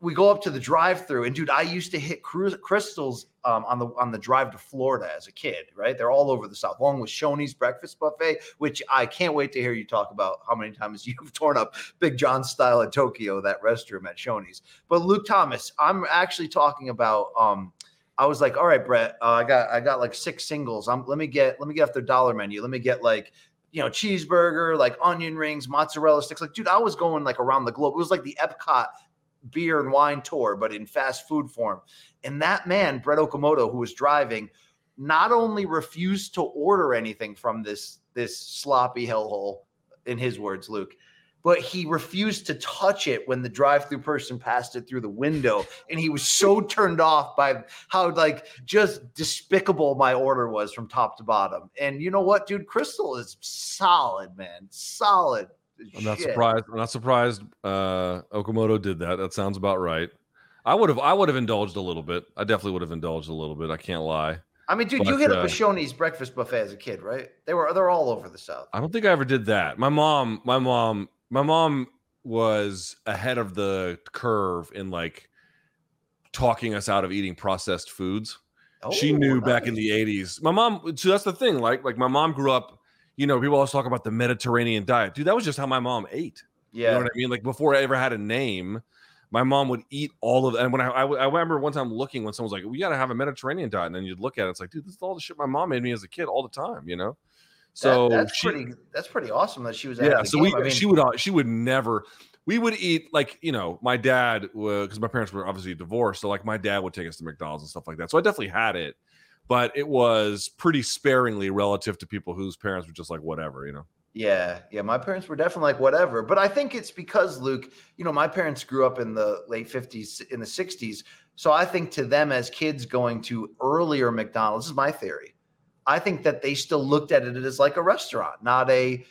Speaker 1: we go up to the drive-through, and dude, I used to hit cru- Krystals um, on the on the drive to Florida as a kid. Right, they're all over the South, along with Shoney's Breakfast Buffet, which I can't wait to hear you talk about how many times you've torn up Big John style at Tokyo, that restroom at Shoney's. But Luke Thomas, I'm actually talking about. Um, I was like, all right, Brett, uh, I got I got like six singles. Um, let me get let me get off their dollar menu. Let me get like you know cheeseburger, like onion rings, mozzarella sticks. Like, dude, I was going like around the globe. It was like the Epcot beer and wine tour, but in fast food form. And that man, Brett Okamoto, who was driving, not only refused to order anything from this this sloppy hellhole in his words, Luke. But he refused to touch it when the drive-through person passed it through the window, and he was so turned off by how like just despicable my order was from top to bottom. And you know what, dude? Krystal is solid, man, solid.
Speaker 2: I'm not
Speaker 1: Shit.
Speaker 2: surprised. I'm not surprised. Uh, Okamoto did that. That sounds about right. I would have. I would have indulged a little bit. I definitely would have indulged a little bit. I can't lie.
Speaker 1: I mean, dude, you hit
Speaker 2: uh,
Speaker 1: up Shoney's breakfast buffet as a kid, right? They were they're all over the South.
Speaker 2: I don't think I ever did that. My mom. My mom. My mom was ahead of the curve in like talking us out of eating processed foods. she
Speaker 1: Oh,
Speaker 2: knew back in the 80s. My mom, so that's the thing. Like, like my mom grew up, you know, people always talk about the Mediterranean diet. Dude, that was just how my mom ate. You know
Speaker 1: yeah.
Speaker 2: what I mean? Like before I ever had a name, my mom would eat all of and when I, I, I remember one time looking when someone was like, we got to have a Mediterranean diet. And then you'd look at it, it's like, dude, this is all the shit my mom made me as a kid all the time, you know? So
Speaker 1: that, that's
Speaker 2: she,
Speaker 1: pretty that's pretty awesome that she was
Speaker 2: yeah. So we.
Speaker 1: I mean,
Speaker 2: she would, uh, she would never, we would eat like, you know, my dad, because my parents were obviously divorced. So like my dad would take us to McDonald's and stuff like that. So I definitely had it, but it was pretty sparingly relative to people whose parents were just like, whatever, you know?
Speaker 1: Yeah, yeah. My parents were definitely like whatever, but I think it's because Luke, you know, my parents grew up in the late fifties, in the sixties, so I think to them as kids going to earlier McDonald's this is my theory. I think that they still looked at it as like a restaurant, not a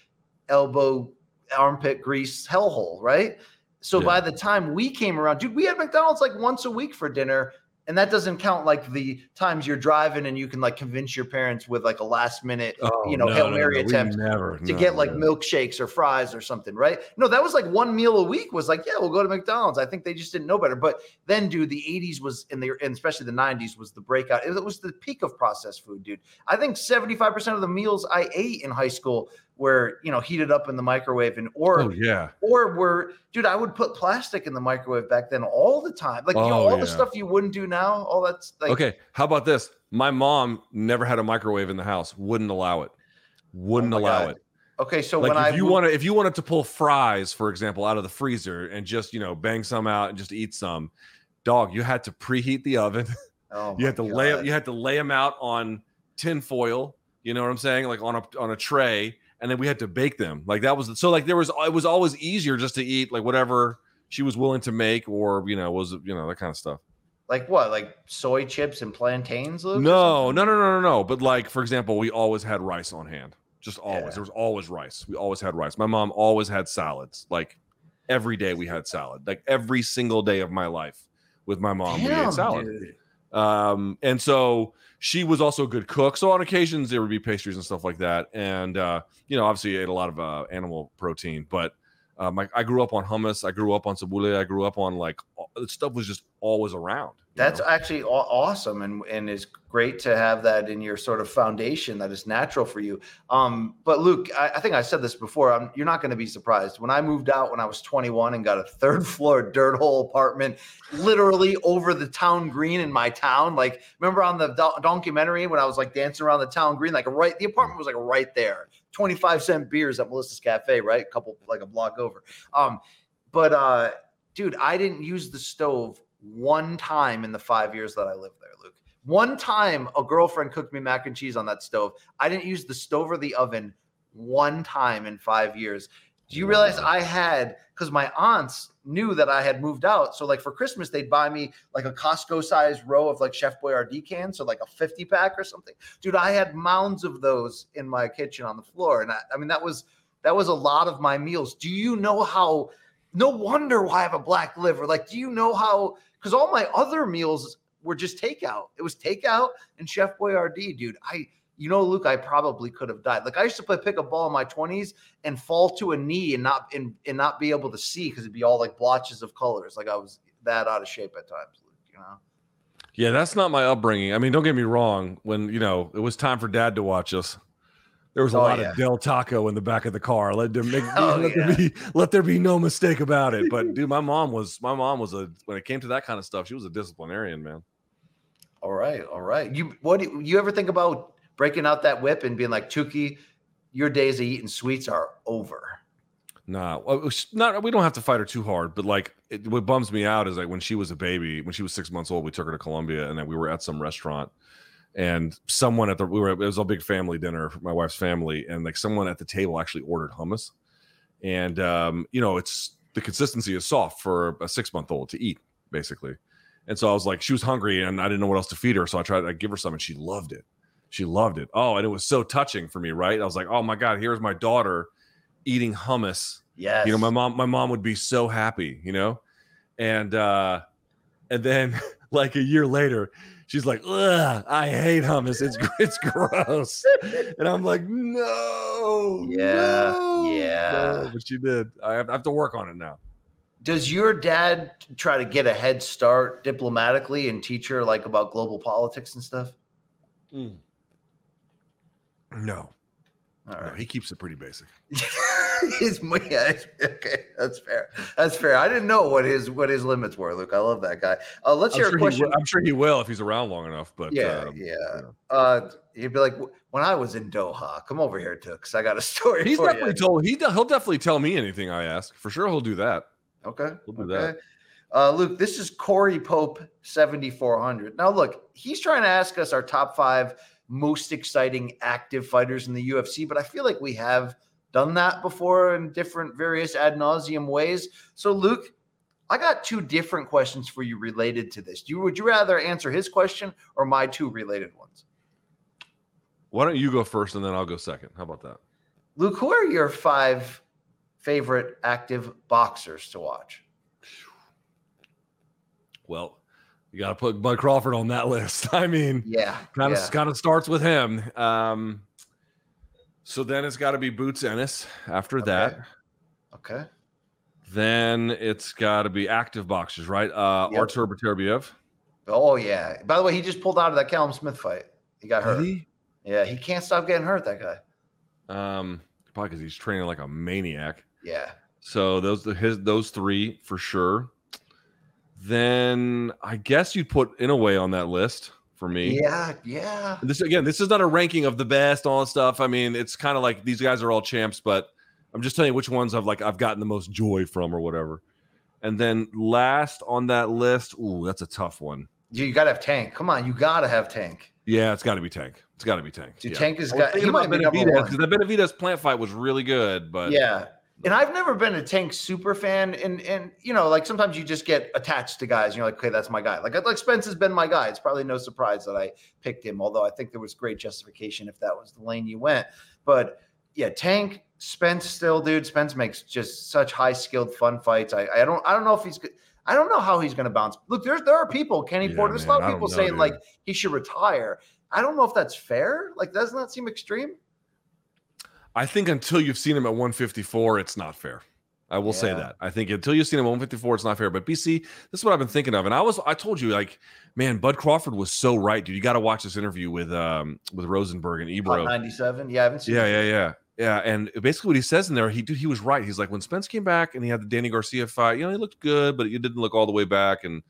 Speaker 1: elbow armpit grease hellhole, right? So
Speaker 2: Yeah.
Speaker 1: by the time we came around, dude, we had McDonald's like once a week for dinner. And that doesn't count like the times you're driving and you can like convince your parents with like a last minute, oh, you know, Hail Mary
Speaker 2: we
Speaker 1: attempt
Speaker 2: never
Speaker 1: to
Speaker 2: no,
Speaker 1: get like
Speaker 2: no.
Speaker 1: milkshakes or fries or something, right? No, that was like one meal a week was like, yeah, we'll go to McDonald's. I think they just didn't know better. But then, dude, the 80s was in the and especially the 90s was the breakout. It was the peak of processed food, dude. I think 75% of the meals I ate in high school were, you know, heated up in the microwave and or
Speaker 2: Oh yeah.
Speaker 1: or were, dude, I would put plastic in the microwave back then all the time. Like you know,
Speaker 2: Oh,
Speaker 1: all the stuff you wouldn't do now, all that's like
Speaker 2: okay, how about this? My mom never had a microwave in the house. Wouldn't allow it. Wouldn't
Speaker 1: Oh
Speaker 2: allow
Speaker 1: God.
Speaker 2: it.
Speaker 1: okay. So
Speaker 2: like
Speaker 1: when
Speaker 2: if
Speaker 1: I
Speaker 2: you
Speaker 1: moved-
Speaker 2: wanted, if you wanted to pull fries, for example, out of the freezer and just you know bang some out and just eat some, dog, you had to preheat the oven.
Speaker 1: oh
Speaker 2: you had to lay
Speaker 1: God.
Speaker 2: you had to lay them out on tin foil. You know what I'm saying? Like on a on a tray, and then we had to bake them. Like that was so like there was it was always easier just to eat like whatever she was willing to make or you know was you know that kind of stuff.
Speaker 1: Like what? Like soy chips and plantains, Luke?
Speaker 2: No, no, no, no, no, no. But like, for example, we always had rice on hand. Just always.
Speaker 1: Yeah.
Speaker 2: There was always rice. We always had rice. My mom always had salads. Like every day we had salad. Like every single day of my life with my mom, we
Speaker 1: Damn,
Speaker 2: ate salad.
Speaker 1: dude.
Speaker 2: Um, and so she was also a good cook. So on occasions there would be pastries and stuff like that. And uh, you know, obviously ate a lot of uh, animal protein, but um, like I grew up on hummus. I grew up on tabbouleh. I grew up on like the stuff was just always around.
Speaker 1: That's
Speaker 2: know?
Speaker 1: actually aw- awesome, and and is great to have that in your sort of foundation that is natural for you. Um, but Luke, I, I think I said this before. i you're not going to be surprised. When I moved out when I was 21 and got a third floor dirt hole apartment, literally over the town green in my town. Like, remember on the do- documentary when I was like dancing around the town green? Like, right, the apartment was like right there. 25 cent beers at Melissa's Cafe, right? A couple like a block over. Um, but uh, dude, I didn't use the stove one time in the five years that I lived there, Luke. One time a girlfriend cooked me mac and cheese on that stove. I didn't use the stove or the oven one time in five years. Do you realize I had because my aunts knew that I had moved out. So like for Christmas, they'd buy me like a Costco sized row of like Chef Boyardee cans, so like a 50 pack or something. Dude, I had mounds of those in my kitchen on the floor. And I, I mean that was that was a lot of my meals. Do you know how no wonder why I have a black liver? Like, do you know how because all my other meals were just takeout. It was takeout and Chef Boyardee, dude. I you know, Luke, I probably could have died. Like I used to play pick a ball in my 20s and fall to a knee and not and, and not be able to see because it'd be all like blotches of colors. Like I was that out of shape at times, Luke, you know.
Speaker 2: Yeah, that's not my upbringing. I mean, don't get me wrong. When you know it was time for Dad to watch us, there was a
Speaker 1: Oh,
Speaker 2: lot
Speaker 1: yeah.
Speaker 2: of Del Taco in the back of the car. Let there make
Speaker 1: Oh,
Speaker 2: let,
Speaker 1: yeah.
Speaker 2: there be, let there be no mistake about it. But dude, my mom was my mom was a when it came to that kind of stuff, she was a disciplinarian, man.
Speaker 1: All right, all right. You what do you ever think about breaking out that whip and being like, Tukey, your days of eating sweets are over.
Speaker 2: Nah, not. We don't have to fight her too hard, but like, it, what bums me out is like when she was a baby, when she was six months old, we took her to Colombia, and then we were at some restaurant, and someone at the we were it was a big family dinner, for my wife's family, and like someone at the table actually ordered hummus, and um, you know it's the consistency is soft for a six month old to eat basically. And so I was like, she was hungry and I didn't know what else to feed her, so I tried to give her some, and she loved it. She loved it. Oh, and it was so touching for me, right? I was like, oh my god, here's my daughter eating hummus.
Speaker 1: Yes.
Speaker 2: You know, my mom, my mom would be so happy, you know, and uh, and then like a year later, she's like, Ugh, I hate hummus. It's it's gross. And I'm like, no.
Speaker 1: Yeah,
Speaker 2: no,
Speaker 1: yeah.
Speaker 2: no." But she did. I have, I have to work on it now.
Speaker 1: Does your dad try to get a head start diplomatically and teach her like about global politics and stuff?
Speaker 2: No,
Speaker 1: All
Speaker 2: no, he keeps it pretty basic.
Speaker 1: He's- yeah, okay, that's fair. That's fair. I didn't know what his what his limits were, Luke. I love that guy. Uh, let's
Speaker 2: I'm
Speaker 1: hear
Speaker 2: sure,
Speaker 1: a question.
Speaker 2: I'm sure he will if he's around long enough. But
Speaker 1: yeah,
Speaker 2: um,
Speaker 1: yeah.
Speaker 2: know.
Speaker 1: Uh, he'd be like, when I was in Doha, come over here, Tooks. I got a story
Speaker 2: he's definitely
Speaker 1: you.
Speaker 2: told. He he'll definitely tell me anything I ask. For sure, he'll do that.
Speaker 1: Okay.
Speaker 2: We'll do
Speaker 1: okay.
Speaker 2: that.
Speaker 1: Uh, Luke, this is Corey Pope 7400. Now, look, he's trying to ask us our top five most exciting active fighters in the UFC, but I feel like we have done that before in different various ad nauseum ways. So, Luke, I got two different questions for you related to this. Do you, would you rather answer his question or my two related ones?
Speaker 2: Why don't you go first and then I'll go second? How about that?
Speaker 1: Luke, who are your five favorite active boxers to watch?
Speaker 2: Well, you got to put Bud Crawford on that list. I mean,
Speaker 1: Yeah.
Speaker 2: kind of
Speaker 1: yeah.
Speaker 2: kind of starts with him. Um, so then it's got to be Boots Ennis. After that,
Speaker 1: Okay.
Speaker 2: then it's got to be active boxers, right? Uh,
Speaker 1: Yep.
Speaker 2: Artur Beterbiev.
Speaker 1: Oh yeah. By the way, he just pulled out of that Callum Smith fight. He got hurt.
Speaker 2: He?
Speaker 1: Yeah, he can't stop getting hurt. That guy.
Speaker 2: Um, probably because he's training like a maniac.
Speaker 1: Yeah.
Speaker 2: So those his those three for sure. Then I guess you'd put Inoue on that list for me.
Speaker 1: Yeah. Yeah.
Speaker 2: This again, this is not a ranking of the best, all that stuff. I mean, it's kind of like these guys are all champs, but I'm just telling you which ones I've like I've gotten the most joy from or whatever. And then last on that list, ooh, that's a tough one.
Speaker 1: You, you gotta have Tank. Come on, you gotta have Tank.
Speaker 2: Yeah, it's got to be Tank. It's got to be Tank.
Speaker 1: Dude,
Speaker 2: yeah.
Speaker 1: Tank has got. He might be
Speaker 2: Benavidez
Speaker 1: one.
Speaker 2: because the Benavidez plant fight was really good, but
Speaker 1: Yeah. And I've never been a Tank super fan, and and you know, like sometimes you just get attached to guys, and you're like, okay, that's my guy. Like like Spence has been my guy. It's probably no surprise that I picked him, although I think there was great justification if that was the lane you went. But yeah, Tank Spence still, dude. Spence makes just such high skilled, fun fights. I I don't I don't know if he's. I don't know how he's going to bounce. Look, there's there are people, Kenny
Speaker 2: Yeah,
Speaker 1: Porter. There's a lot of people
Speaker 2: know,
Speaker 1: saying
Speaker 2: dude.
Speaker 1: like he should retire. I don't know if that's fair. Like, doesn't that seem extreme?
Speaker 2: I think until you've seen him at 154, it's not fair. I will say that. I think until you've seen him at 154, it's not fair. But BC, this is what I've been thinking of. And I was I told you, like, man, Bud Crawford was so right, dude. You got to watch this interview with um with Rosenberg and Ebro.
Speaker 1: 97. Yeah, I haven't seen
Speaker 2: Yeah,
Speaker 1: it.
Speaker 2: yeah, yeah. Yeah. And basically what he says in there, he dude, he was right. He's like, when Spence came back and he had the Danny Garcia fight, you know, he looked good, but he didn't look all the way back. And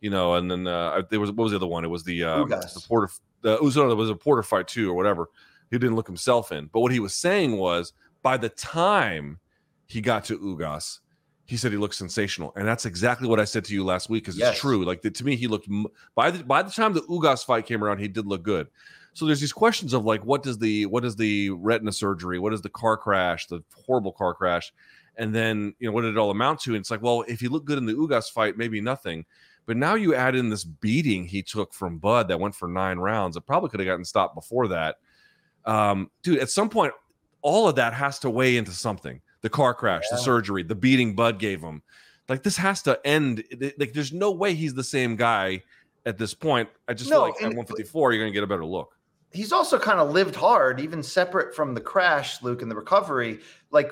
Speaker 2: you know, and then uh there was what was the other one? It was the um, the Porter the no, it was a Porter fight too, or whatever. He didn't look himself in. But what he was saying was by the time he got to Ugas, he said he looked sensational, and that's exactly what I said to you last week. Because
Speaker 1: Yes.
Speaker 2: it's true. Like the, to me, he looked by the by the time the Ugas fight came around, he did look good. So there's these questions of like, what does the what is the retina surgery? What is the car crash? The horrible car crash, and then you know what did it all amount to? And it's like, well, if he looked good in the Ugas fight, maybe nothing. But now you add in this beating he took from Bud that went for nine rounds. It probably could have gotten stopped before that. Um, dude, at some point, all of that has to weigh into something. The car crash, the surgery, the beating Bud gave him. Like this has to end. Like there's no way he's the same guy at this point. I just
Speaker 1: No,
Speaker 2: feel like at
Speaker 1: and-
Speaker 2: 154, you're gonna get a better look.
Speaker 1: he's also kind of lived hard, even separate from the crash, Luke, and the recovery. Like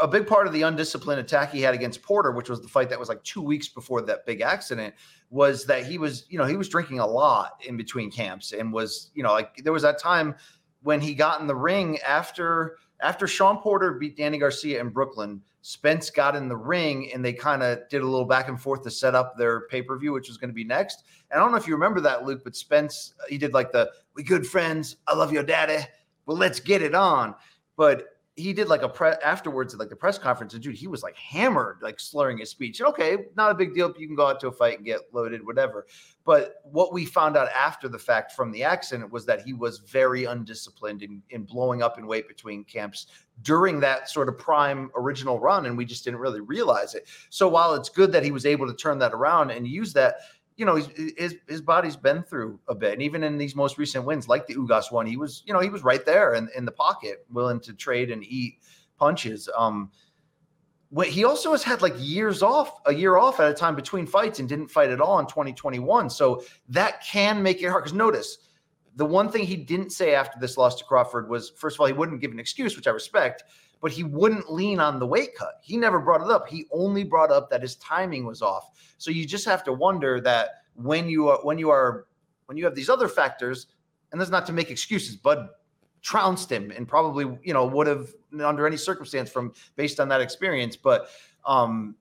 Speaker 1: a big part of the undisciplined attack he had against Porter, which was the fight that was like two weeks before that big accident, was that he was, you know, he was drinking a lot in between camps and was, you know, like there was that time when he got in the ring after after Sean Porter beat Danny Garcia in Brooklyn. Spence got in the ring and they kind of did a little back and forth to set up their pay per view, which was going to be next. And I don't know if you remember that, Luke, but Spence, he did like the we good friends. I love your daddy. Well, let's get it on. But he did like a press afterwards like the press conference, and dude, he was like hammered, like slurring his speech. Okay, not a big deal. You can go out to a fight and get loaded, whatever. But what we found out after the fact from the accident was that he was very undisciplined in, in blowing up in weight between camps during that sort of prime original run, and we just didn't really realize it. So while it's good that he was able to turn that around and use that, you know, his his body's been through a bit, and even in these most recent wins, like the Ugas one, he was, you know, he was right there in, in the pocket, willing to trade and eat punches. Um, he also has had like years off, a year off at a time between fights, and didn't fight at all in 2021. So that can make it hard. Because notice, the one thing he didn't say after this loss to Crawford was, first of all, he wouldn't give an excuse, which I respect but he wouldn't lean on the weight cut. He never brought it up. He only brought up that his timing was off. So you just have to wonder that when you are when you are when you have these other factors, and that's not to make excuses, Bud trounced him and probably you know would have under any circumstance from based on that experience. But um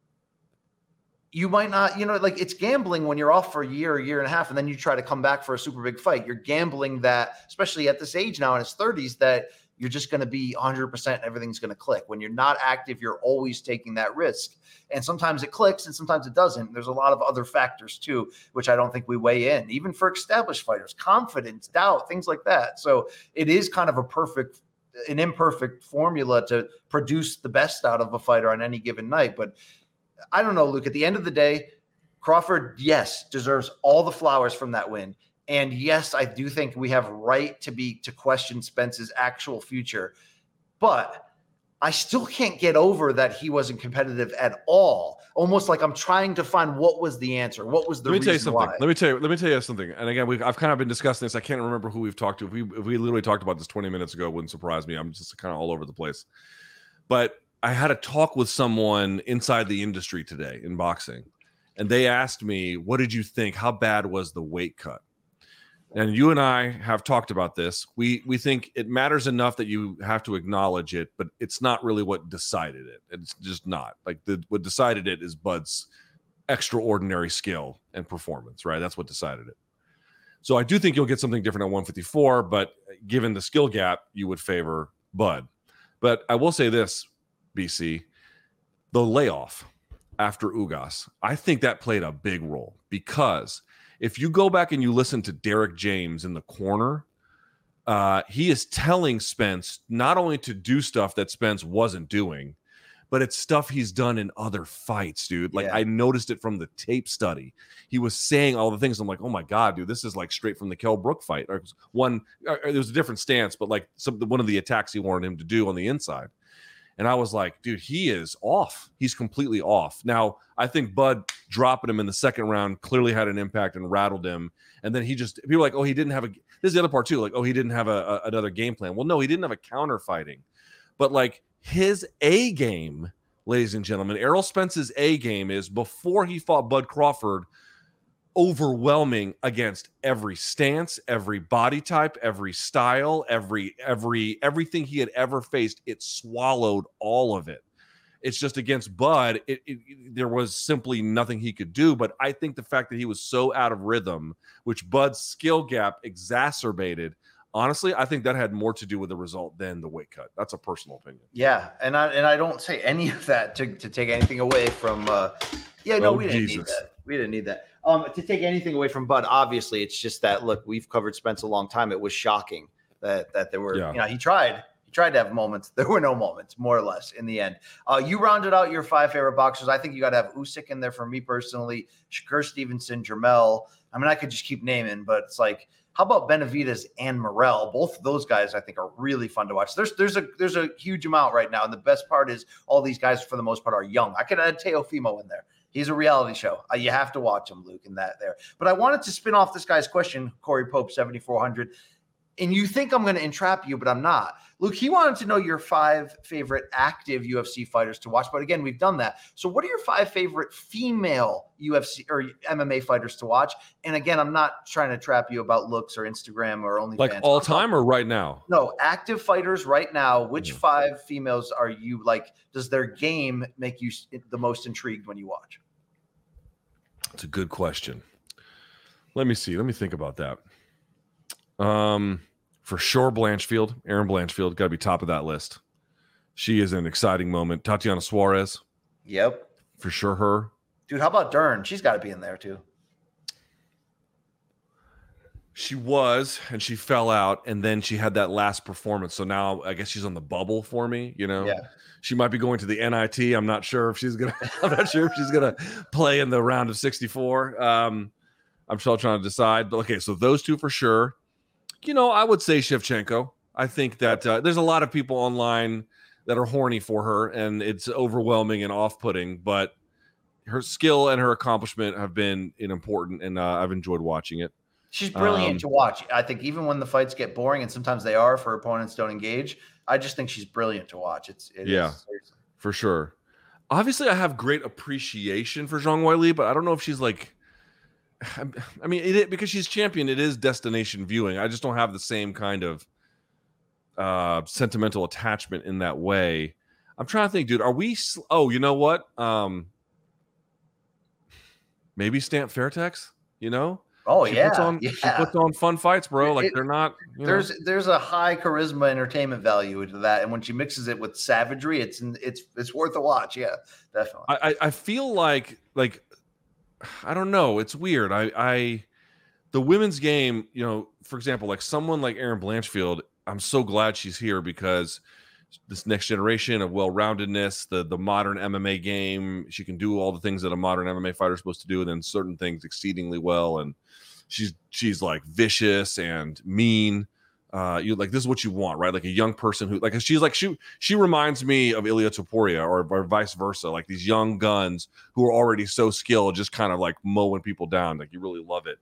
Speaker 1: you might not, you know, like it's gambling when you're off for a year, a year and a half, and then you try to come back for a super big fight. You're gambling that, especially at this age now in his 30s, that you're just going to be 100% everything's going to click. When you're not active, you're always taking that risk. And sometimes it clicks and sometimes it doesn't. There's a lot of other factors too, which I don't think we weigh in, even for established fighters, confidence, doubt, things like that. So it is kind of a perfect, an imperfect formula to produce the best out of a fighter on any given night. But I don't know, Luke, at the end of the day, Crawford, yes, deserves all the flowers from that win. And yes, I do think we have right to be to question Spence's actual future, but I still can't get over that he wasn't competitive at all. Almost like I'm trying to find what was the answer. What was the
Speaker 2: Let me tell you something.
Speaker 1: Why.
Speaker 2: Let me tell you. Let me tell you something. And again, we've, I've kind of been discussing this. I can't remember who we've talked to. If we if we literally talked about this 20 minutes ago, wouldn't surprise me. I'm just kind of all over the place. But I had a talk with someone inside the industry today in boxing, and they asked me, "What did you think? How bad was the weight cut?" And you and I have talked about this. We we think it matters enough that you have to acknowledge it, but it's not really what decided it. It's just not. Like the what decided it is Bud's extraordinary skill and performance, right? That's what decided it. So I do think you'll get something different at 154, but uh, given the skill gap, you would favor Bud. But I will say this, BC, the layoff after Ugas, I think that played a big role because if you go back and you listen to Derrick James in the corner, uh, he is telling Spence not only to do stuff that Spence wasn't doing, but it's stuff he's done in other fights, dude. Like yeah. I noticed it from the tape study. He was saying all the things. I'm like, oh my god, dude, this is like straight from the Kell Brook fight. Or one, or there was a different stance, but like some one of the attacks he wanted him to do on the inside. And I was like, dude, he is off. He's completely off. Now, I think Bud dropping him in the second round clearly had an impact and rattled him. And then he just people like, oh, he didn't have a. This is the other part too. Like, oh, he didn't have a, a another game plan. Well, no, he didn't have a counter fighting, but like his A game, ladies and gentlemen, Errol Spence's A game is before he fought Bud Crawford overwhelming against every stance, every body type, every style, every every everything he had ever faced. It swallowed all of it. It's just against Bud, it, it, there was simply nothing he could do. But I think the fact that he was so out of rhythm, which Bud's skill gap exacerbated, honestly, I think that had more to do with the result than the weight cut. That's a personal opinion.
Speaker 1: Yeah, and I and I don't say any of that to, to take anything away from. Uh, yeah, no, oh, we didn't Jesus. need that. We didn't need that. Um, to take anything away from Bud, obviously, it's just that look. We've covered Spence a long time. It was shocking that that there were. Yeah. You know, he tried. Tried to have moments. There were no moments, more or less, in the end. Uh, you rounded out your five favorite boxers. I think you got to have Usyk in there for me personally. Shakur Stevenson, Jermell. I mean, I could just keep naming, but it's like, how about Benavidez and Morrell? Both of those guys, I think, are really fun to watch. There's there's a there's a huge amount right now, and the best part is all these guys, for the most part, are young. I could add Teofimo in there. He's a reality show. Uh, you have to watch him, Luke, in that there. But I wanted to spin off this guy's question, Corey Pope, 7,400. And you think I'm going to entrap you, but I'm not. Luke, he wanted to know your five favorite active UFC fighters to watch. But again, we've done that. So, what are your five favorite female UFC or MMA fighters to watch? And again, I'm not trying to trap you about looks or Instagram or only
Speaker 2: like all time or right now.
Speaker 1: No, active fighters right now. Which mm. five females are you like? Does their game make you the most intrigued when you watch?
Speaker 2: It's a good question. Let me see. Let me think about that. Um for sure Blanchfield, Erin Blanchfield, got to be top of that list. She is an exciting moment. Tatiana Suarez,
Speaker 1: Yep.
Speaker 2: for sure. Her.
Speaker 1: Dude, how about Dern? She's got to be in there too.
Speaker 2: She was, and she fell out, and then she had that last performance. So now I guess she's on the bubble for me. You know,
Speaker 1: Yeah.
Speaker 2: she might be going to the NIT. I'm not sure if she's gonna. I'm not sure if she's gonna play in the round of 64. Um, I'm still trying to decide. But okay, so those two for sure. You know, I would say Shevchenko. I think that uh, there's a lot of people online that are horny for her, and it's overwhelming and off-putting. But her skill and her accomplishment have been important, and uh, I've enjoyed watching it.
Speaker 1: She's brilliant
Speaker 2: Um,
Speaker 1: to watch. I think even when the fights get boring, and sometimes they are for opponents don't engage, I just think she's brilliant to watch. It's it is,
Speaker 2: Yeah.
Speaker 1: seriously.
Speaker 2: for sure. Obviously, I have great appreciation for Zhang Weili, but I don't know if she's like. I mean, it, because she's champion, it is destination viewing. I just don't have the same kind of uh sentimental attachment in that way. I'm trying to think, dude. Are we? sl- Oh, you know what? Um, maybe Stamp Fairtex. You know,
Speaker 1: Oh
Speaker 2: she
Speaker 1: yeah,
Speaker 2: puts on
Speaker 1: yeah.
Speaker 2: she puts on fun fights, bro. Like
Speaker 1: it-
Speaker 2: they're not. You know,
Speaker 1: there's there's a high charisma entertainment value to that, and when she mixes it with savagery, it's it's it's worth a watch. Yeah, definitely.
Speaker 2: I, I I feel like like I don't know. It's weird. I I the women's game, you know, for example, like someone like Erin Blanchfield, I'm so glad she's here because this next generation of well-roundedness, the the modern MMA game, she can do all the things that a modern MMA fighter is supposed to do, and then certain things exceedingly well. And she's she's like vicious and mean. Uh, you like this is what you want, right? Like a young person who like she's like she she reminds me of Ilya Topuria or, or vice versa, like these young guns who are already so skilled, just kind of like mowing people down. Like you really love it.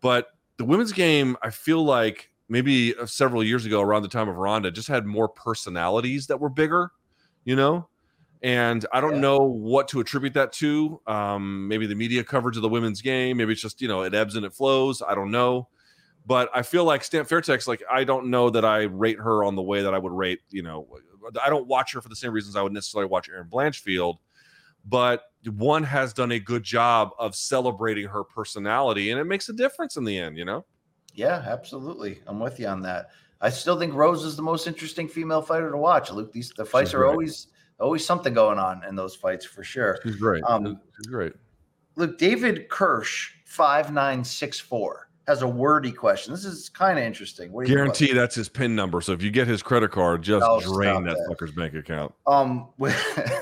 Speaker 2: But the women's game, I feel like maybe uh, several years ago, around the time of Ronda, just had more personalities that were bigger, you know. And I don't
Speaker 1: Yeah.
Speaker 2: know what to attribute that to. Um, maybe the media coverage of the women's game. Maybe it's just you know it ebbs and it flows. I don't know. But I feel like Stamp Fairtex, like I don't know that I rate her on the way that I would rate, you know, I don't watch her for the same reasons I would necessarily watch Erin Blanchfield. But one has done a good job of celebrating her personality, and it makes a difference in the end, you know.
Speaker 1: Yeah, absolutely. I'm with you on that. I still think Rose is the most interesting female fighter to watch. Luke, these the fights
Speaker 2: She's
Speaker 1: are
Speaker 2: great.
Speaker 1: always always something going on in those fights for sure.
Speaker 2: She's great.
Speaker 1: Um,
Speaker 2: She's great.
Speaker 1: Look, David Kirsch, five nine six four, has a wordy question. This is kind of interesting. What do you think
Speaker 2: Guarantee that's his pin number. So if you get his credit card, just
Speaker 1: Oh,
Speaker 2: drain that
Speaker 1: that.
Speaker 2: fucker's bank account.
Speaker 1: Um, with,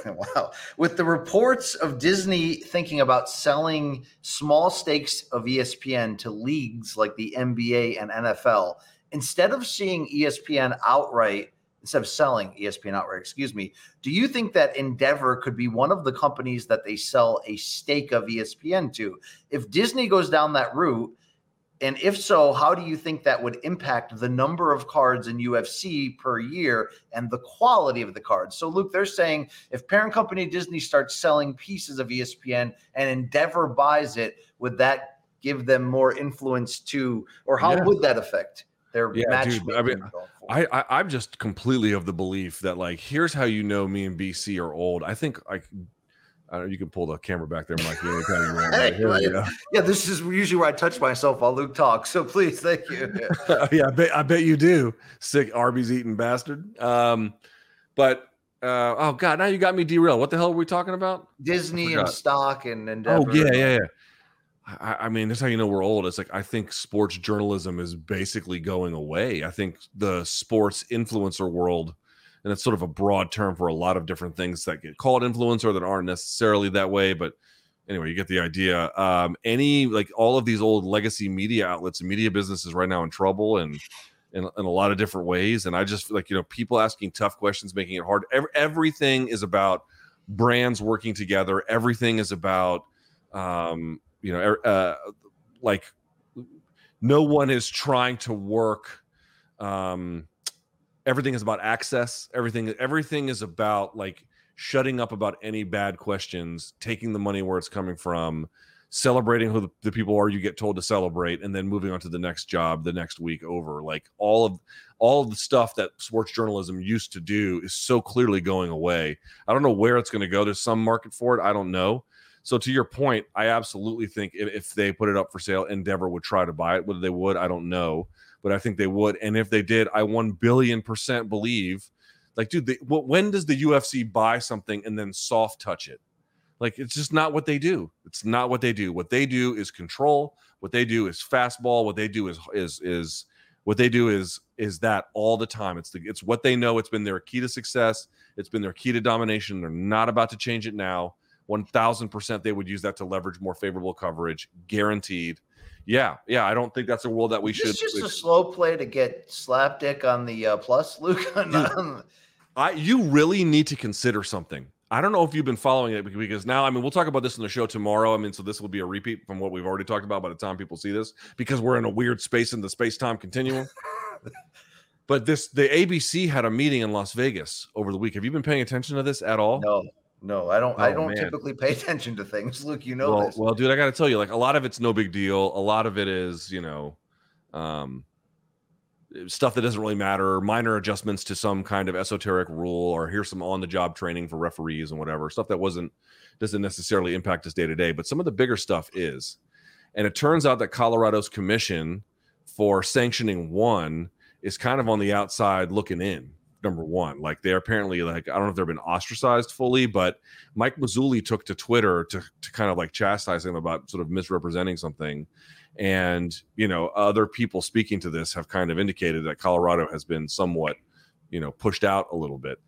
Speaker 1: wow, with the reports of Disney thinking about selling small stakes of ESPN to leagues like the NBA and NFL, instead of seeing ESPN outright, instead of selling ESPN outright, excuse me, do you think that Endeavor could be one of the companies that they sell a stake of ESPN to? If Disney goes down that route, and if so, how do you think that would impact the number of cards in UFC per year and the quality of the cards? So, Luke, they're saying if parent company Disney starts selling pieces of ESPN and Endeavor buys it, would that give them more influence to, or how would that affect their
Speaker 2: Yeah,
Speaker 1: match?
Speaker 2: dude, I mean, I, I I'm just completely of the belief that like here's how you know me and BC are old. I think like I don't you can pull the camera back there, Mike. Anytime you want.
Speaker 1: Hey,
Speaker 2: Here we go.
Speaker 1: yeah, this is usually where I touch myself while Luke talks. So please, thank you.
Speaker 2: yeah, I bet I bet you do. Sick Arby's eating bastard. Um, but uh, oh god, now you got me derailed. What the hell were we talking about?
Speaker 1: Disney and stock and Endeavor.
Speaker 2: Oh yeah, yeah, yeah. I, I mean, that's how you know we're old. It's like I think sports journalism is basically going away. I think the sports influencer world, and it's sort of a broad term for a lot of different things that get called influencer that aren't necessarily that way, but anyway, you get the idea. Um, any like all of these old legacy media outlets and media businesses right now in trouble and in, in a lot of different ways. And I just like you know people asking tough questions, making it hard. Every, everything is about brands working together. Everything is about um, you know er- uh, like no one is trying to work. Um, everything is about access. Everything everything is about like shutting up about any bad questions, taking the money where it's coming from, celebrating who the, the people are you get told to celebrate, and then moving on to the next job the next week over. Like all of all of the stuff that sports journalism used to do is so clearly going away. I don't know where it's going to go. There's some market for it. I don't know. So to your point, I absolutely think if, if they put it up for sale, Endeavor would try to buy it. Whether they would, I don't know, but I think they would. And if they did, I one billion percent believe Like, dude, they, when does the UFC buy something and then soft touch it? Like, it's just not what they do. It's not what they do. What they do is control. What they do is fastball. What they do is is is what they do is is that all the time. It's the it's what they know. It's been their key to success. It's been their key to domination. They're not about to change it now. One thousand percent, they would use that to leverage more favorable coverage, guaranteed. Yeah, yeah. I don't think that's a world that we
Speaker 1: Is
Speaker 2: should.
Speaker 1: this just a slow play to get slapdick on the uh, plus, Luke.
Speaker 2: I you really need to consider something. I don't know if you've been following it because now, I mean, we'll talk about this in the show tomorrow. I mean, so this will be a repeat from what we've already talked about by the time people see this because we're in a weird space in the space time continuum. but this, the ABC had a meeting in Las Vegas over the week. Have you been paying attention to this at all?
Speaker 1: no, no, I don't. I
Speaker 2: Oh,
Speaker 1: don't
Speaker 2: man.
Speaker 1: typically pay attention to things, Luke. You know
Speaker 2: well,
Speaker 1: this.
Speaker 2: well, dude, I got to tell you, like a lot of it's no big deal. A lot of it is, you know, um, stuff that doesn't really matter, minor adjustments to some kind of esoteric rule, or here's some on-the-job training for referees and whatever stuff that wasn't doesn't necessarily impact us day to day. But some of the bigger stuff is, and it turns out that Colorado's commission for sanctioning one is kind of on the outside looking in. Number one, like they're apparently like I don't know if they've been ostracized fully, but Mike Mazzulli took to Twitter to to kind of like chastise him about sort of misrepresenting something. And you know, other people speaking to this have kind of indicated that Colorado has been somewhat, you know, pushed out a little bit.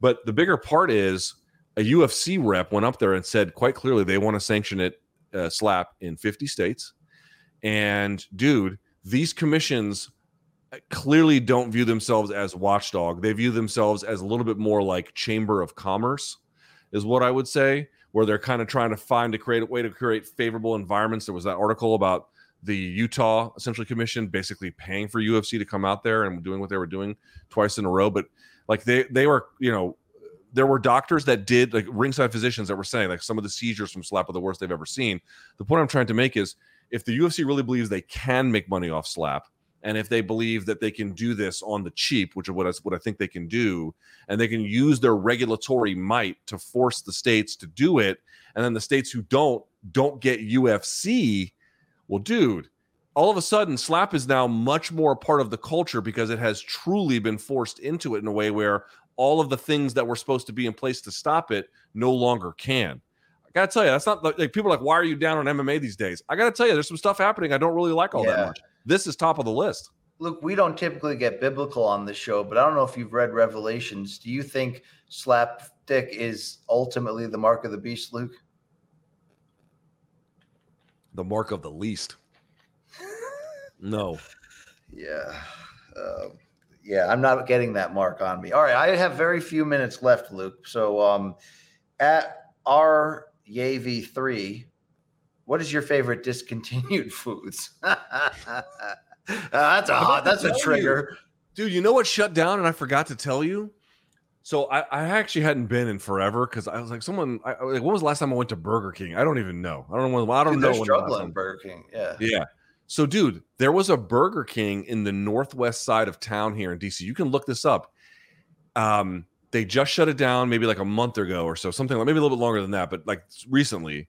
Speaker 2: But the bigger part is a UFC rep went up there and said quite clearly they want to sanction it uh, slap in 50 states. And dude, these commissions clearly don't view themselves as watchdog. They view themselves as a little bit more like chamber of commerce, is what I would say, where they're kind of trying to find a create way to create favorable environments. There was that article about the Utah essentially commission basically paying for UFC to come out there and doing what they were doing twice in a row. But like they they were, you know, there were doctors that did like ringside physicians that were saying like some of the seizures from slap are the worst they've ever seen. The point I'm trying to make is if the UFC really believes they can make money off slap, and if they believe that they can do this on the cheap, which is what I, what I think they can do, and they can use their regulatory might to force the states to do it, and then the states who don't don't get UFC, well, dude, all of a sudden, slap is now much more a part of the culture because it has truly been forced into it in a way where all of the things that were supposed to be in place to stop it no longer can. I gotta tell you, that's not like, like people are like, why are you down on MMA these days? I gotta tell you, there's some stuff happening I don't really like all that much. This is top of the list.
Speaker 1: Look, we don't typically get biblical on this show, but I don't know if you've read Revelations. Do you think slapstick is ultimately the mark of the beast, Luke?
Speaker 2: The mark of the least. No.
Speaker 1: Yeah. Uh, yeah, I'm not getting that mark on me. All right, I have very few minutes left, Luke. So um at our Yavi 3 what is your favorite discontinued foods? That's a hot, that's a
Speaker 2: tell you.
Speaker 1: trigger.
Speaker 2: Dude, you know what shut down and I forgot to tell you? So I, I actually hadn't been in forever because I was like, someone. I, like, when was the last time I went to Burger King? I don't even know. I don't know. When, I don't
Speaker 1: Dude,
Speaker 2: know. when
Speaker 1: struggling, Burger King. Yeah.
Speaker 2: Yeah. So, dude, there was a Burger King in the northwest side of town here in DC. You can look this up. Um, they just shut it down maybe like a month ago or so, something like maybe a little bit longer than that, but like recently.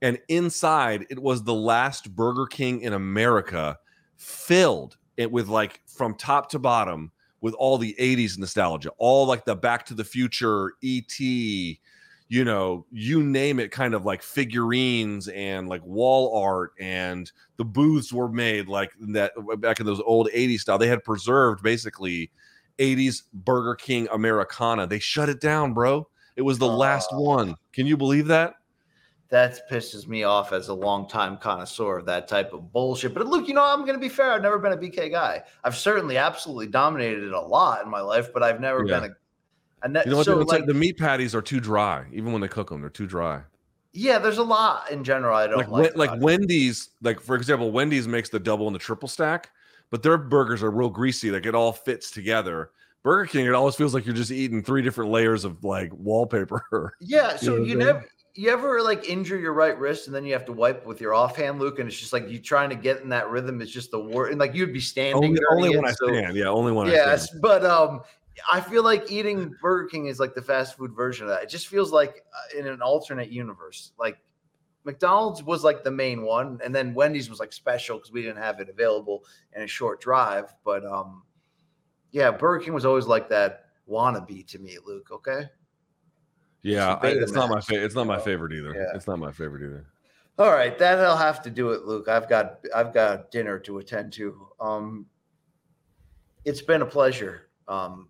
Speaker 2: And inside, it was the last Burger King in America, filled it with like from top to bottom with all the 80s nostalgia, all like the Back to the Future, ET, you know, you name it, kind of like figurines and like wall art, and the booths were made like that back in those old 80s style. They had preserved basically 80s Burger King Americana. They shut it down, bro. It was the last one. Can you believe that?
Speaker 1: That pisses me off as a longtime connoisseur of that type of bullshit. But look, you know, I'm going to be fair. I've never been a BK guy. I've certainly absolutely dominated it a lot in my life, but I've never
Speaker 2: Yeah.
Speaker 1: been a. a ne-
Speaker 2: You know what?
Speaker 1: so, like,
Speaker 2: the meat patties are too dry, even when they cook them. They're too dry.
Speaker 1: yeah, there's a lot in general I don't
Speaker 2: like
Speaker 1: like.
Speaker 2: Like. Wendy's, like for example, Wendy's makes the double and the triple stack, but their burgers are real greasy. Like it all fits together. Burger King, it always feels like you're just eating three different layers of like wallpaper.
Speaker 1: Yeah, so
Speaker 2: know
Speaker 1: you never you ever like injure your right wrist and then you have to wipe with your offhand, Luke, and it's just like you trying to get in that rhythm is just the word. And like you'd be standing
Speaker 2: only only when I
Speaker 1: so-
Speaker 2: stand. Yeah, only when I
Speaker 1: Yes, but um, I feel like eating Burger King is like the fast food version of that. It just feels like uh, in an alternate universe. Like McDonald's was like the main one, and then Wendy's was like special because we didn't have it available in a short drive. But um, yeah, Burger King was always like that wannabe to me, Luke. Okay.
Speaker 2: Yeah, I, it's not my favorite. It's not my favorite either.
Speaker 1: Yeah.
Speaker 2: It's not my favorite either.
Speaker 1: All right, that'll have to do it, Luke. I've got I've got dinner to attend to. Um, it's been a pleasure. Um,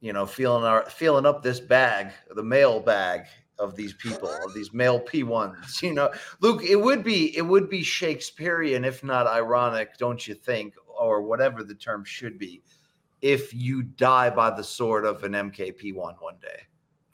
Speaker 1: you know, feeling our feeling up this bag, the mail bag of these people, of these male P ones. You know, Luke, it would be it would be Shakespearean, if not ironic, don't you think, or whatever the term should be, if you die by the sword of an MKP one one day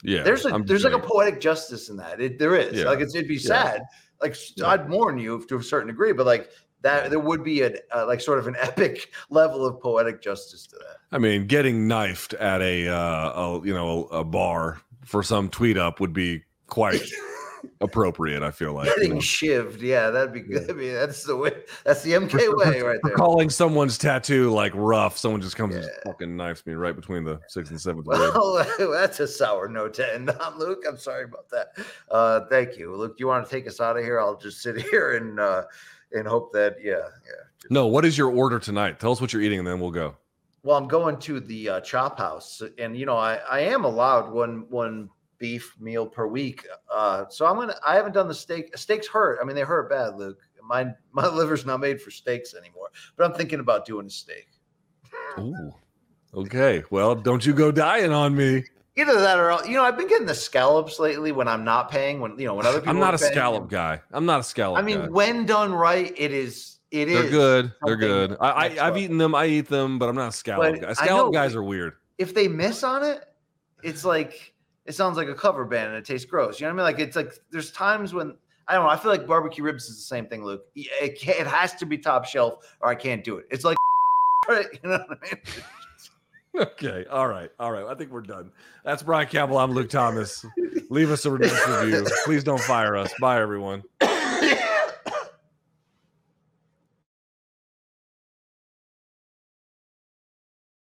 Speaker 2: Yeah,
Speaker 1: there's a
Speaker 2: I'm
Speaker 1: there's like a poetic justice in that. It, there is
Speaker 2: Yeah.
Speaker 1: like it's, it'd be sad. Like. I'd mourn you to a certain degree, but like that there would be a uh, like sort of an epic level of poetic justice to that.
Speaker 2: I mean, getting knifed at a, uh, a you know a, bar for some tweet up would be quite appropriate. I feel like you
Speaker 1: Getting
Speaker 2: know.
Speaker 1: shivved, yeah, that'd be good. I mean, that's the way. That's the MK way right there.
Speaker 2: calling someone's tattoo like rough, someone just comes and
Speaker 1: Yeah.
Speaker 2: just fucking knifes me right between the sixth and seventh.
Speaker 1: Well, that's a sour note to end on, Luke. I'm sorry about that. Uh, thank you, Luke. You want to take us out of here? I'll just sit here and uh, and hope that yeah, yeah. just-
Speaker 2: No, what is your order tonight? Tell us what you're eating, and then we'll go.
Speaker 1: Well, I'm going to the uh, chop house, and you know, I, I am allowed one one beef meal per week. Uh, so I'm gonna. I haven't done the steak. Steaks hurt. I mean, they hurt bad, Luke. My my liver's not made for steaks anymore. But I'm thinking about doing a steak.
Speaker 2: Ooh. Okay. Well, don't you go dying on me.
Speaker 1: Either that or you know, I've been getting the scallops lately when I'm not paying. When you know, when other people.
Speaker 2: I'm not a
Speaker 1: paying.
Speaker 2: scallop guy. I'm not a scallop
Speaker 1: I mean,
Speaker 2: guy.
Speaker 1: when done right, it is. It
Speaker 2: They're
Speaker 1: is
Speaker 2: good. They're good. I, I I've eaten them. I eat them, but I'm not a scallop
Speaker 1: But
Speaker 2: guy. Scallop guys are weird.
Speaker 1: if they miss on it, it's like it sounds like a cover band and it tastes gross. You know what I mean? Like it's like there's times when I don't know. I feel like barbecue ribs is the same thing, Luke. It, it has to be top shelf or I can't do it. It's like you know what I mean?
Speaker 2: Okay. All right. All right. I think we're done. That's Brian Campbell. I'm Luke Thomas. Leave us a review. Please don't fire us. Bye, everyone.